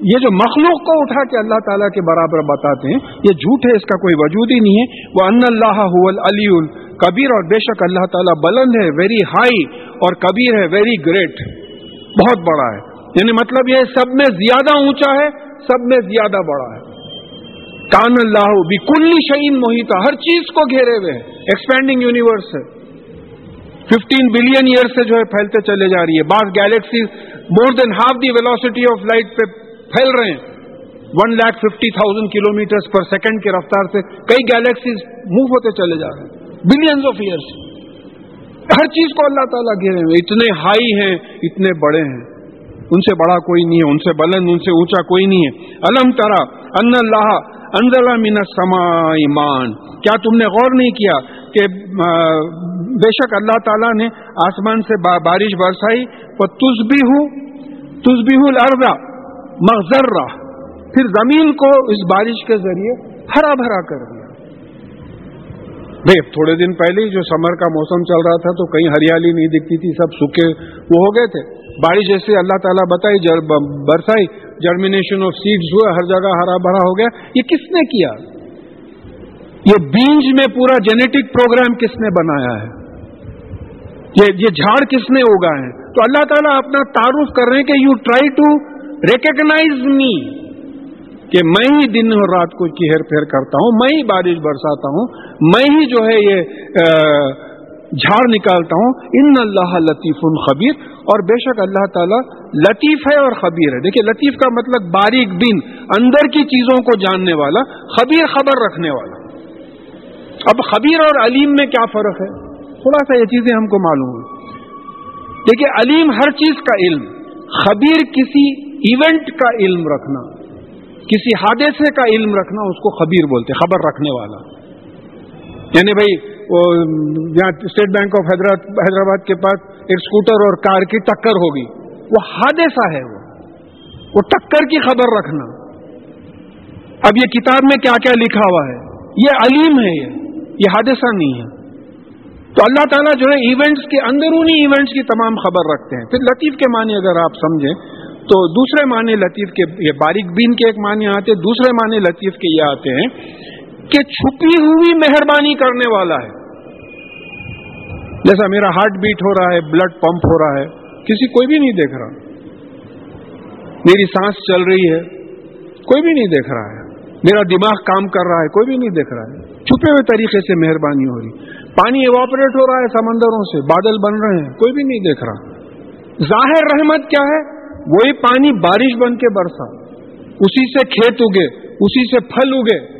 یہ جو مخلوق کو اٹھا کے اللہ تعالیٰ کے برابر بتاتے ہیں، یہ جھوٹ ہے، اس کا کوئی وجود ہی نہیں ہے۔ وہ ان اللہ علی کبیر اور بے شک اللہ تعالیٰ بلند ہے ویری ہائی اور کبیر ہے ویری گریٹ بہت بڑا ہے۔ یعنی مطلب یہ سب میں زیادہ اونچا ہے، سب میں زیادہ بڑا ہے۔ کان اللہ بھی کلی شعین محیطہ، ہر چیز کو گھیرے ہوئے ایکسپینڈنگ یونیورس ہے۔ ففٹین بلین ایئر سے جو ہے پھیلتے چلے جا رہی ہے۔ بعض galaxy more than half the velocity of light پہ پھیل رہے ہیں۔ One lakh fifty thousand kilometre per second کی رفتار سے کئی گیلیکسیز موو ہوتے چلے جا رہے ہیں۔ بلینز آف ایئرس ہر چیز کو اللہ تعالیٰ گھیرے ہوئے اتنے ہائی ہیں، اتنے بڑے ہیں۔ ان سے بڑا کوئی نہیں ہے، ان سے بلند، ان سے اونچا کوئی نہیں ہے۔ الم ترا ان اللہ انزلہ من سما ایمان۔ کیا تم نے غور نہیں کیا کہ بے شک اللہ تعالیٰ نے آسمان سے بارش برسائی۔ وہ تز بھی ہوں تز بھی ہوں لرزا مغذر پھر زمین کو اس بارش کے ذریعے ہرا بھرا کر دیا۔ بھائی تھوڑے دن پہلے ہی جو سمر کا موسم چل رہا تھا تو کہیں ہریالی نہیں دکھتی تھی، سب سوکھے وہ ہو گئے تھے۔ بارش جیسے اللہ تعالیٰ بتائی برسائی۔ جرمینیشن آف سیڈز ہوئے ہر جگہ ہرا بھرا ہو گیا. یہ کس نے کیا؟ یہ بیج میں پورا جینیٹک پروگرام کس نے بنایا ہے؟ یہ جھاڑ کس نے اگا ہے تو اللہ تعالیٰ اپنا تعارف کر رہے ہیں کہ you try to recognize me کہ میں ہی دن اور رات کو کی ہیر پھیر کرتا ہوں، میں ہی بارش برساتا ہوں، میں ہی جو ہے یہ جھاڑ نکالتا ہوں۔ ان اللہ لطیف خبیر۔ اور بے شک اللہ تعالیٰ لطیف ہے اور خبیر ہے۔ دیکھیے، لطیف کا مطلب باریک بین اندر کی چیزوں کو جاننے والا، خبیر خبر رکھنے والا۔ اب خبیر اور علیم میں کیا فرق ہے؟ تھوڑا سا یہ چیزیں ہم کو معلوم ہیں دیکھیے، علیم ہر چیز کا علم، خبیر کسی ایونٹ کا علم رکھنا، کسی حادثے کا علم رکھنا، اس کو خبیر بولتے خبر رکھنے والا۔ یعنی بھائی وہ یہاں اسٹیٹ بینک آف حیدرآباد کے پاس ایک اسکوٹر اور کار کی ٹکر ہوگی۔ وہ حادثہ ہے وہ۔ وہ ٹکر کی خبر رکھنا۔ اب یہ کتاب میں کیا کیا لکھا ہوا ہے؟ یہ علیم ہے یہ۔ یہ حادثہ نہیں ہے۔ تو اللہ تعالیٰ جو ہے ایونٹس کے اندرونی ایونٹس کی تمام خبر رکھتے ہیں۔ پھر لطیف کے معنی اگر آپ سمجھیں، تو دوسرے معنی لطیف کے یہ باریک بین کے ایک معنی آتے ہیں۔ دوسرے معنی لطیف کے یہ آتے ہیں کہ چھپی ہوئی مہربانی کرنے والا ہے۔ جیسا میرا ہارٹ بیٹ ہو رہا ہے، بلڈ پمپ ہو رہا ہے، کسی کوئی بھی نہیں دیکھ رہا۔ میری سانس چل رہی ہے، کوئی بھی نہیں دیکھ رہا ہے۔ میرا دماغ کام کر رہا ہے، کوئی بھی نہیں دیکھ رہا ہے۔ چھپے ہوئے طریقے سے مہربانی ہو رہی۔ پانی ایواپریٹ ہو رہا ہے سمندروں سے، بادل بن رہے ہیں، کوئی بھی نہیں دیکھ رہا۔ ظاہر رحمت کیا ہے؟ وہی پانی بارش بن کے برسا۔ اسی سے کھیت اگے، اسی سے پھل اگے۔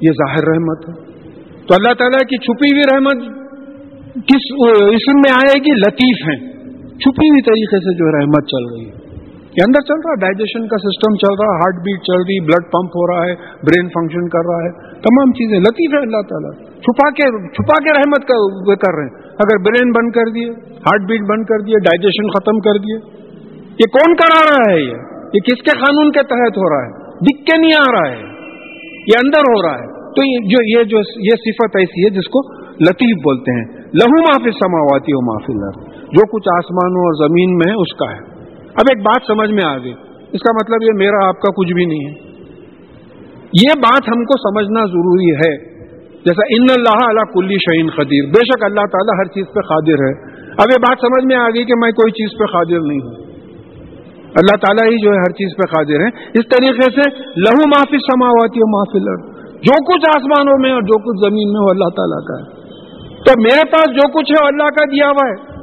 یہ ظاہر رحمت ہے۔ تو اللہ تعالیٰ کی چھپی ہوئی رحمت کس اسم میں آئے گی لطیف ہیں۔ چھپی ہوئی طریقے سے جو رحمت چل رہی ہے۔ یہ اندر چل رہا ہے ڈائجیشن کا سسٹم چل رہا ہے ہارٹ بیٹ چل رہی بلڈ پمپ ہو رہا ہے برین فنکشن کر رہا ہے۔ تمام چیزیں لطیف ہے اللہ تعالیٰ۔ چھپا کے چھپا کے رحمت کر رہے ہیں۔ اگر برین بند کر دیے ہارٹ بیٹ بند کر دیے ڈائجیشن ختم کر دیے۔ یہ کون کرا رہا ہے یہ؟ یہ کس کے قانون کے تحت ہو رہا ہے؟ دکھ کے نہیں آ رہا ہے۔ یہ اندر ہو رہا ہے۔ تو جو، یہ جو، یہ صفت ایسی ہے جس کو لطیف بولتے ہیں۔ لہو معافی سماواتی ہو معافی لر جو کچھ آسمانوں اور زمین میں ہے، اس کا ہے۔ اب ایک بات سمجھ میں آ گئی۔ اس کا مطلب یہ میرا، آپ کا کچھ بھی نہیں ہے۔ یہ بات ہم کو سمجھنا ضروری ہے۔ جیسا ان اللہ علیہ کلی شعین قدیر۔ بے شک اللہ تعالیٰ ہر چیز پہ قادر ہے۔ اب یہ بات سمجھ میں آ گئی کہ میں کوئی چیز پہ قادر نہیں ہوں۔ اللہ تعالیٰ ہی جو ہے ہر چیز پہ قادر ہے۔ اس طریقے سے لہو معافی سماواتی اور معافی لڑ جو کچھ آسمانوں میں اور جو کچھ زمین میں وہ اللہ تعالیٰ کا ہے۔ تو میرے پاس جو کچھ ہے اللہ کا دیا ہوا ہے۔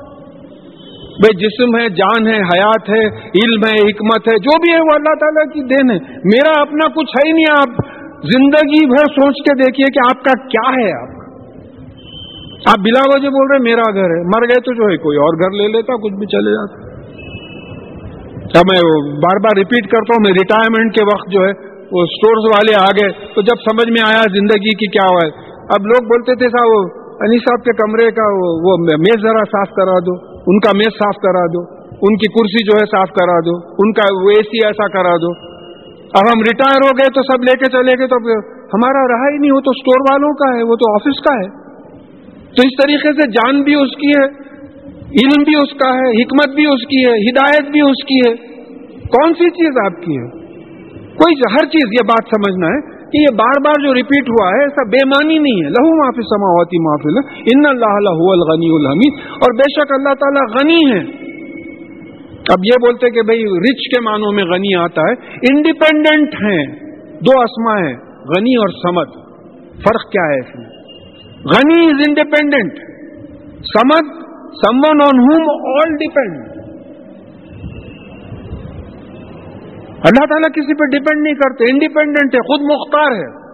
بھائی، جسم ہے، جان ہے، حیات ہے، علم ہے، حکمت ہے، جو بھی ہے وہ اللہ تعالیٰ کی دین ہے۔ میرا اپنا کچھ ہے ہی نہیں، آپ زندگی بھر سوچ کے دیکھیے کہ آپ کا کیا ہے آپ۔ کا آپ بلا وجہ بول رہے میرا گھر ہے۔ مر گئے تو جو ہے، کوئی اور گھر لے لیتا، کچھ بھی چلے جاتا۔ میں بار بار ریپیٹ کرتا ہوں، میں ریٹائرمنٹ کے وقت جو ہے، وہ اسٹورز والے آ گئے۔ تو جب سمجھ میں آیا زندگی کی کیا ہوا ہے۔ اب لوگ بولتے تھے، صاحب انی صاحب کے کمرے کا وہ میز ذرا صاف کرا دو، ان کا میز صاف کرا دو، ان کی کرسی جو ہے صاف کرا دو، ان کا وہ اے سی ایسا کرا دو۔ اب ہم ریٹائر ہو گئے تو سب لے کے چلے گئے تو ہمارا رہا ہی نہیں، وہ تو اسٹور والوں کا ہے، وہ تو آفس کا ہے۔ تو اس طریقے سے جان بھی اس کی ہے، علم بھی اس کا ہے، حکمت بھی اس کی ہے، ہدایت بھی اس کی ہے۔ کون سی چیز آپ کی ہے؟ کوئی ہر چیز یہ بات سمجھنا ہے۔ کہ یہ بار بار جو ریپیٹ ہوا ہے، ایسا بے معنی نہیں ہے۔ لہو معافی سماواتی معافی ان اللہ الغنی الحمید۔ اور بے شک اللہ تعالیٰ غنی ہے اب یہ بولتے کہ بھائی رچ کے معنوں میں غنی آتا ہے۔ انڈیپینڈنٹ ہیں۔ دو اسما ہے غنی اور سمد۔ فرق کیا ہے اس میں؟ غنی از independent Samad someone on whom all depend اللہ تعالیٰ کسی پہ ڈیپینڈ نہیں کرتے انڈیپینڈنٹ ہے، خود مختار ہے۔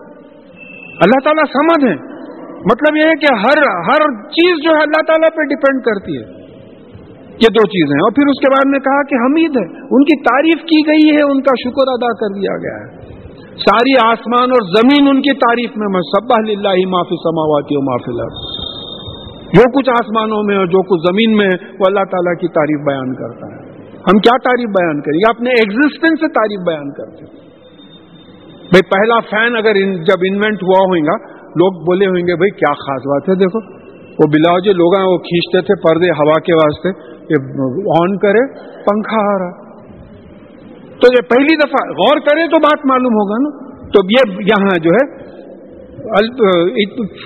اللہ تعالیٰ سمجھ ہے مطلب یہ ہے کہ ہر ہر چیز جو ہے اللہ تعالیٰ پہ ڈیپینڈ کرتی ہے۔ یہ دو چیزیں اور پھر اس کے بعد میں کہا کہ حمید ہے۔ ان کی تعریف کی گئی ہے، ان کا شکر ادا کر دیا گیا ہے۔ ساری آسمان اور زمین ان کی تعریف میں سب اللہ معافی سماواتی ہو معافی جو کچھ آسمانوں میں اور جو کچھ زمین میں وہ اللہ تعالیٰ کی تعریف بیان کرتا ہے۔ ہم کیا تعریف بیان کریں؟ گے اپنے ایگزٹینس سے تعریف بیان کرتے ہیں۔ بھائی پہلا فین اگر جب انوینٹ ہوا ہوگا لوگ بولے ہوئیں گے، بھائی کیا خاص بات ہے، دیکھو۔ وہ بلاؤ جو لوگ ہیں، وہ کھینچتے تھے پردے ہوا کے واسطے۔ آن کرے، پنکھا آ رہا۔ تو یہ پہلی دفعہ غور کرے تو بات معلوم ہوگا نا۔ تو یہ یہاں جو ہے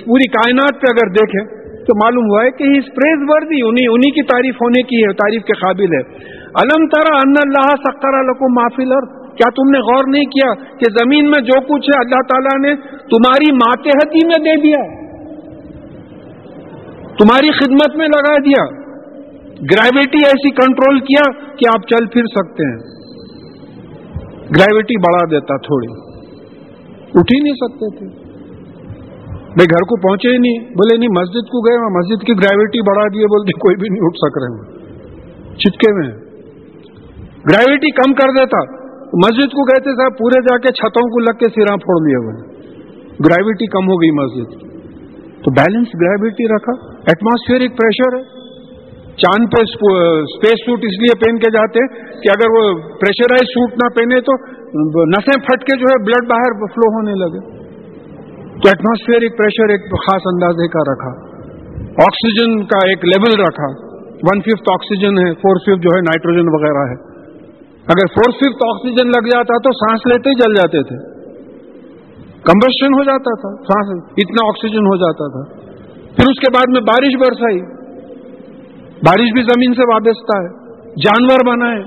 پوری کائنات پہ اگر دیکھیں تو معلوم ہوا ہے کہ اسپریز وردی انہیں کی تعریف ہونے کی ہے، تعریف کے قابل ہے۔ الم ترا ان اللہ سکر الکم محفل کیا تم نے غور نہیں کیا کہ زمین میں جو کچھ ہے اللہ تعالیٰ نے تمہاری ماتحتی میں دے دیا تمہاری خدمت میں لگا دیا۔ گریوٹی ایسی کنٹرول کیا کہ آپ چل پھر سکتے ہیں۔ گریوٹی بڑھا دیتا تھوڑی۔ اٹھ ہی نہیں سکتے تھے۔ بھائی گھر کو پہنچے ہی نہیں۔ بولے نہیں، مسجد کو گئے مسجد کی گریوٹی بڑھا دیے بولتے کوئی بھی نہیں اٹھ سک رہے ہیں۔ چٹکے میں گریوٹی کم کر دیتا۔ مسجد کو کہتے صاحب پورے جا کے چھتوں کو لگ کے سیرا پھوڑ لیے ہوئے۔ گریوٹی کم ہو گئی مسجد۔ تو بیلنس گریوٹی رکھا۔ ایٹماسفیئرک پریشر ہے۔ چاند پہ اسپیس سوٹ اس لیے پہن کے جاتے کہ اگر وہ پریشرائز سوٹ نہ پہنے تو نسیں پھٹ کے جو ہے بلڈ باہر فلو ہونے لگے۔ تو ایٹماسفیئرک پریشر ایک خاص اندازے کا رکھا۔ آکسیجن کا ایک لیول رکھا۔ ون ففتھ آکسیجن ہے فور ففتھ جو ہے نائٹروجن وغیرہ ہے۔ اگر فور ففتھ آکسیجن لگ جاتا تو سانس لیتے ہی جل جاتے تھے۔ کمبشن ہو جاتا تھا، سانس اتنا آکسیجن ہو جاتا تھا۔ پھر اس کے بعد میں بارش برسائی۔ بارش بھی زمین سے وابستہ ہے۔ جانور بنائے،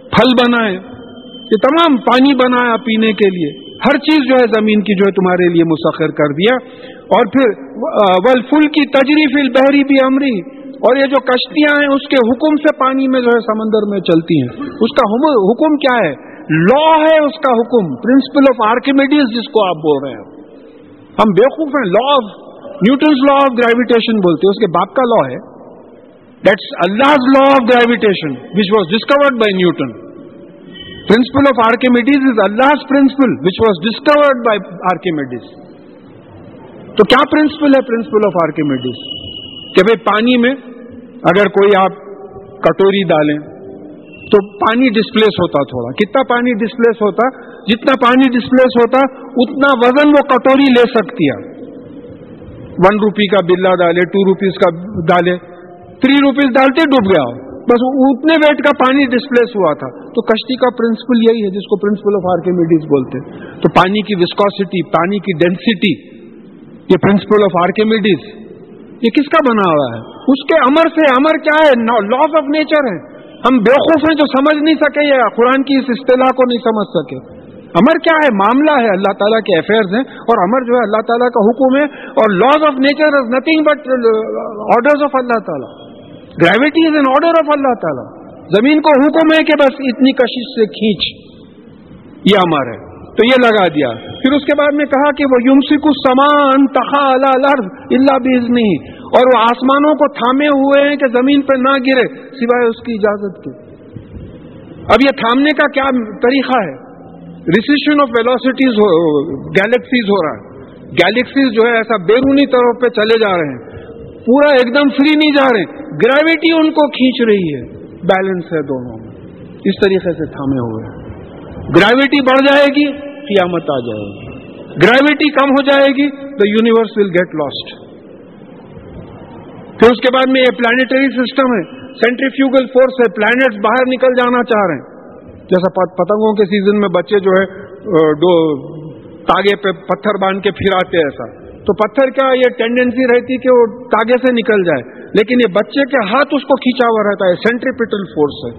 پھل بنائے۔ یہ تمام پانی بنایا پینے کے لیے۔ ہر چیز جو ہے زمین کی جو ہے تمہارے لیے مسخر کر دیا۔ اور پھر ول فل کی تجریف البحری بھی امری۔ اور یہ جو کشتیاں ہیں، اس کے حکم سے پانی میں جو ہے سمندر میں چلتی ہیں۔ اس کا حکم کیا ہے؟ لا ہے اس کا حکم پرنسپل آف آرکیمیڈیز جس کو آپ بول رہے ہیں۔ ہم بیوقوف ہیں law of Newton's law of gravitation بولتے ہیں۔ اس کے باپ کا لا ہے۔ That's Allah law of gravitation which was discovered by Newton principle of Archimedes is Allah principle which was discovered by Archimedes تو کیا پرنسپل ہے پرنسپل آف آرکیمیڈیز کہ بھائی پانی میں اگر کوئی آپ کٹوری ڈالیں تو پانی ڈسپلیس ہوتا تھوڑا۔ کتنا پانی ڈسپلیس ہوتا؟ جتنا پانی ڈسپلیس ہوتا، اتنا وزن وہ کٹوری لے سکتی ہے۔ ون روپی کا بلا ڈالے ٹو روپیز کا ڈالے تھری روپیز ڈالتے ڈوب گیا۔ بس اتنے ویٹ کا پانی ڈسپلیس ہوا تھا۔ تو کشتی کا پرنسپل یہی ہے، جس کو پرنسپل آف آرکیمیڈیز بولتے۔ تو پانی کی وسکوسٹی پانی کی ڈینسٹی یہ پرنسپل آف آرکیمیڈیز یہ کس کا بنا ہوا ہے؟ اس کے امر سے امر کیا ہے؟ لاس آف نیچر ہے۔ ہم بیوقوف ہیں جو سمجھ نہیں سکے یا قرآن کی اس اصطلاح کو نہیں سمجھ سکے۔ امر کیا ہے؟ معاملہ ہے۔ اللہ تعالیٰ کے افیئرز ہیں اور امر جو ہے اللہ تعالیٰ کا حکم ہے اور laws of nature is nothing but order of اللہ تعالیٰ۔ Gravity is an order of اللہ تعالیٰ۔ زمین کو حکم ہے کہ بس اتنی کشش سے کھینچ۔ یہ امر ہے۔ تو یہ لگا دیا۔ پھر اس کے بعد میں کہا کہ وہ یمسی کو سمان تخا اللہ اللہ بیز نہیں اور وہ آسمانوں کو تھامے ہوئے ہیں کہ زمین پہ نہ گرے، سوائے اس کی اجازت کے۔ اب یہ تھامنے کا کیا طریقہ ہے؟ ریسیشن آف ویلوسٹیز گیلیکسیز ہو رہا ہے۔ گیلیکسیز جو ہے ایسا بیرونی طرف پہ چلے جا رہے ہیں۔ پورا ایک دم فری نہیں جا رہے۔ گریوٹی ان کو کھینچ رہی ہے۔ بیلنس ہے دونوں میں۔ اس طریقے سے تھامے ہوئے ہیں۔ گریوٹی بڑھ جائے گی، قیامت آ جائے گی۔ گریوٹی کم ہو جائے گی the universe will get lost پھر اس کے بعد میں یہ پلانٹری سسٹم ہے سینٹریفیوگل فورس ہے پلانٹس باہر نکل جانا چاہ رہے ہیں۔ جیسا پتنگوں کے سیزن میں بچے جو ہے تاگے پہ پتھر باندھ کے پھراتے ایسا۔ تو پتھر کیا یہ ٹینڈنسی رہتی کہ وہ تاگے سے نکل جائے۔ لیکن یہ بچے کے ہاتھ اس کو کھینچا ہوا رہتا ہے سینٹریپیٹل فورس ہے۔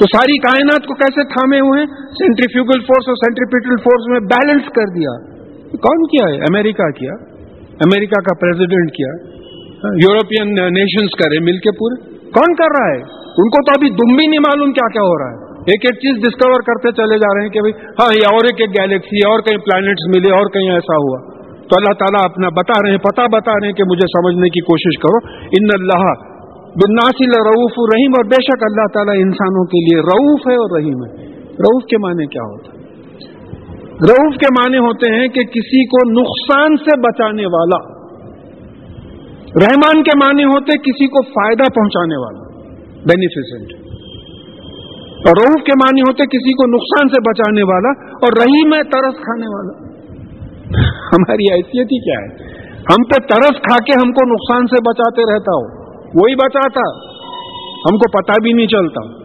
تو ساری کائنات کو کیسے تھامے ہوئے ہیں؟ سینٹریفیوگل فورس اور سینٹریپیٹل فورس میں بیلنس کر دیا۔ کون کیا ہے؟ امریکہ کیا؟ امریکہ کا پریزیڈنٹ کیا؟ ہاں، یورپین نیشنز کرے مل کے پورے۔ کون کر رہا ہے؟ ان کو تو ابھی دم بھی نہیں معلوم کیا کیا ہو رہا ہے۔ ایک ایک چیز ڈسکور کرتے چلے جا رہے ہیں کہ ہاں یہ اور ایک ایک گیلیکسی اور کہیں پلانٹس ملے، اور کہیں ایسا ہوا۔ تو اللہ تعالیٰ اپنا بتا رہے ہیں پتا بتا رہے ہیں کہ مجھے سمجھنے کی کوشش کرو۔ ان اللہ بناسل رعوف رحیم، اور بے شک اللہ تعالیٰ انسانوں کے لیے رعوف ہے اور رحیم ہے۔ رعوف کے معنی کیا ہوتا ہے روف کے معنی ہوتے ہیں کہ کسی کو نقصان سے بچانے والا۔ رحمان کے معنی ہوتے کسی کو فائدہ پہنچانے والا بینیفیسنٹ اور روح کے معنی ہوتے کسی کو نقصان سے بچانے والا اور رہی میں ترس کھانے والا۔ ہماری حیثیت ہی کیا ہے؟ ہم پہ ترس کھا کے ہم کو نقصان سے بچاتے رہتا ہو وہی بچاتا ہم کو پتا بھی نہیں چلتا۔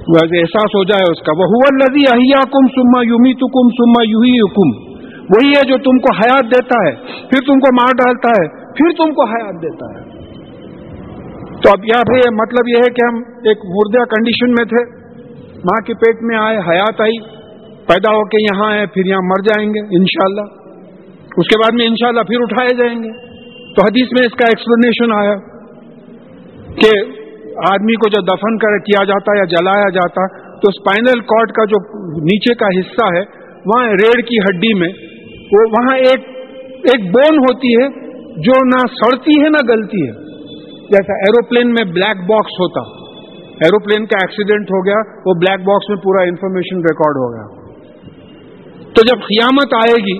ویسے احساس ہو جائے اس کا وہ لذی اہیا کم سما یومی تو کم سما یو ہی حکم وہی ہے جو تم کو حیات دیتا ہے، پھر تم کو مار ڈالتا ہے، پھر تم کو حیات دیتا ہے۔ تو اب یہاں پہ مطلب یہ ہے کہ ہم ایک مردہ کنڈیشن میں تھے۔ ماں کے پیٹ میں آئے، حیات آئی، پیدا ہو کے یہاں آئے، پھر یہاں مر جائیں گے، انشاءاللہ۔ اس کے بعد میں انشاءاللہ پھر اٹھائے جائیں گے۔ تو حدیث میں اس کا ایکسپلینیشن آیا۔ کہ آدمی کو جو دفن کر کیا جاتا یا جلایا جاتا، تو اسپائنل کارڈ کا جو نیچے کا حصہ ہے، وہاں ریڑھ کی ہڈی میں، وہ وہاں ایک ایک بون ہوتی ہے جو نہ سڑتی ہے، نہ گلتی ہے۔ جیسا ایروپلین میں بلیک باکس ہوتا۔ ایروپلین کا ایکسیڈنٹ ہو گیا، وہ بلیک باکس میں پورا انفارمیشن ریکارڈ ہو گیا۔ تو جب قیامت آئے گی،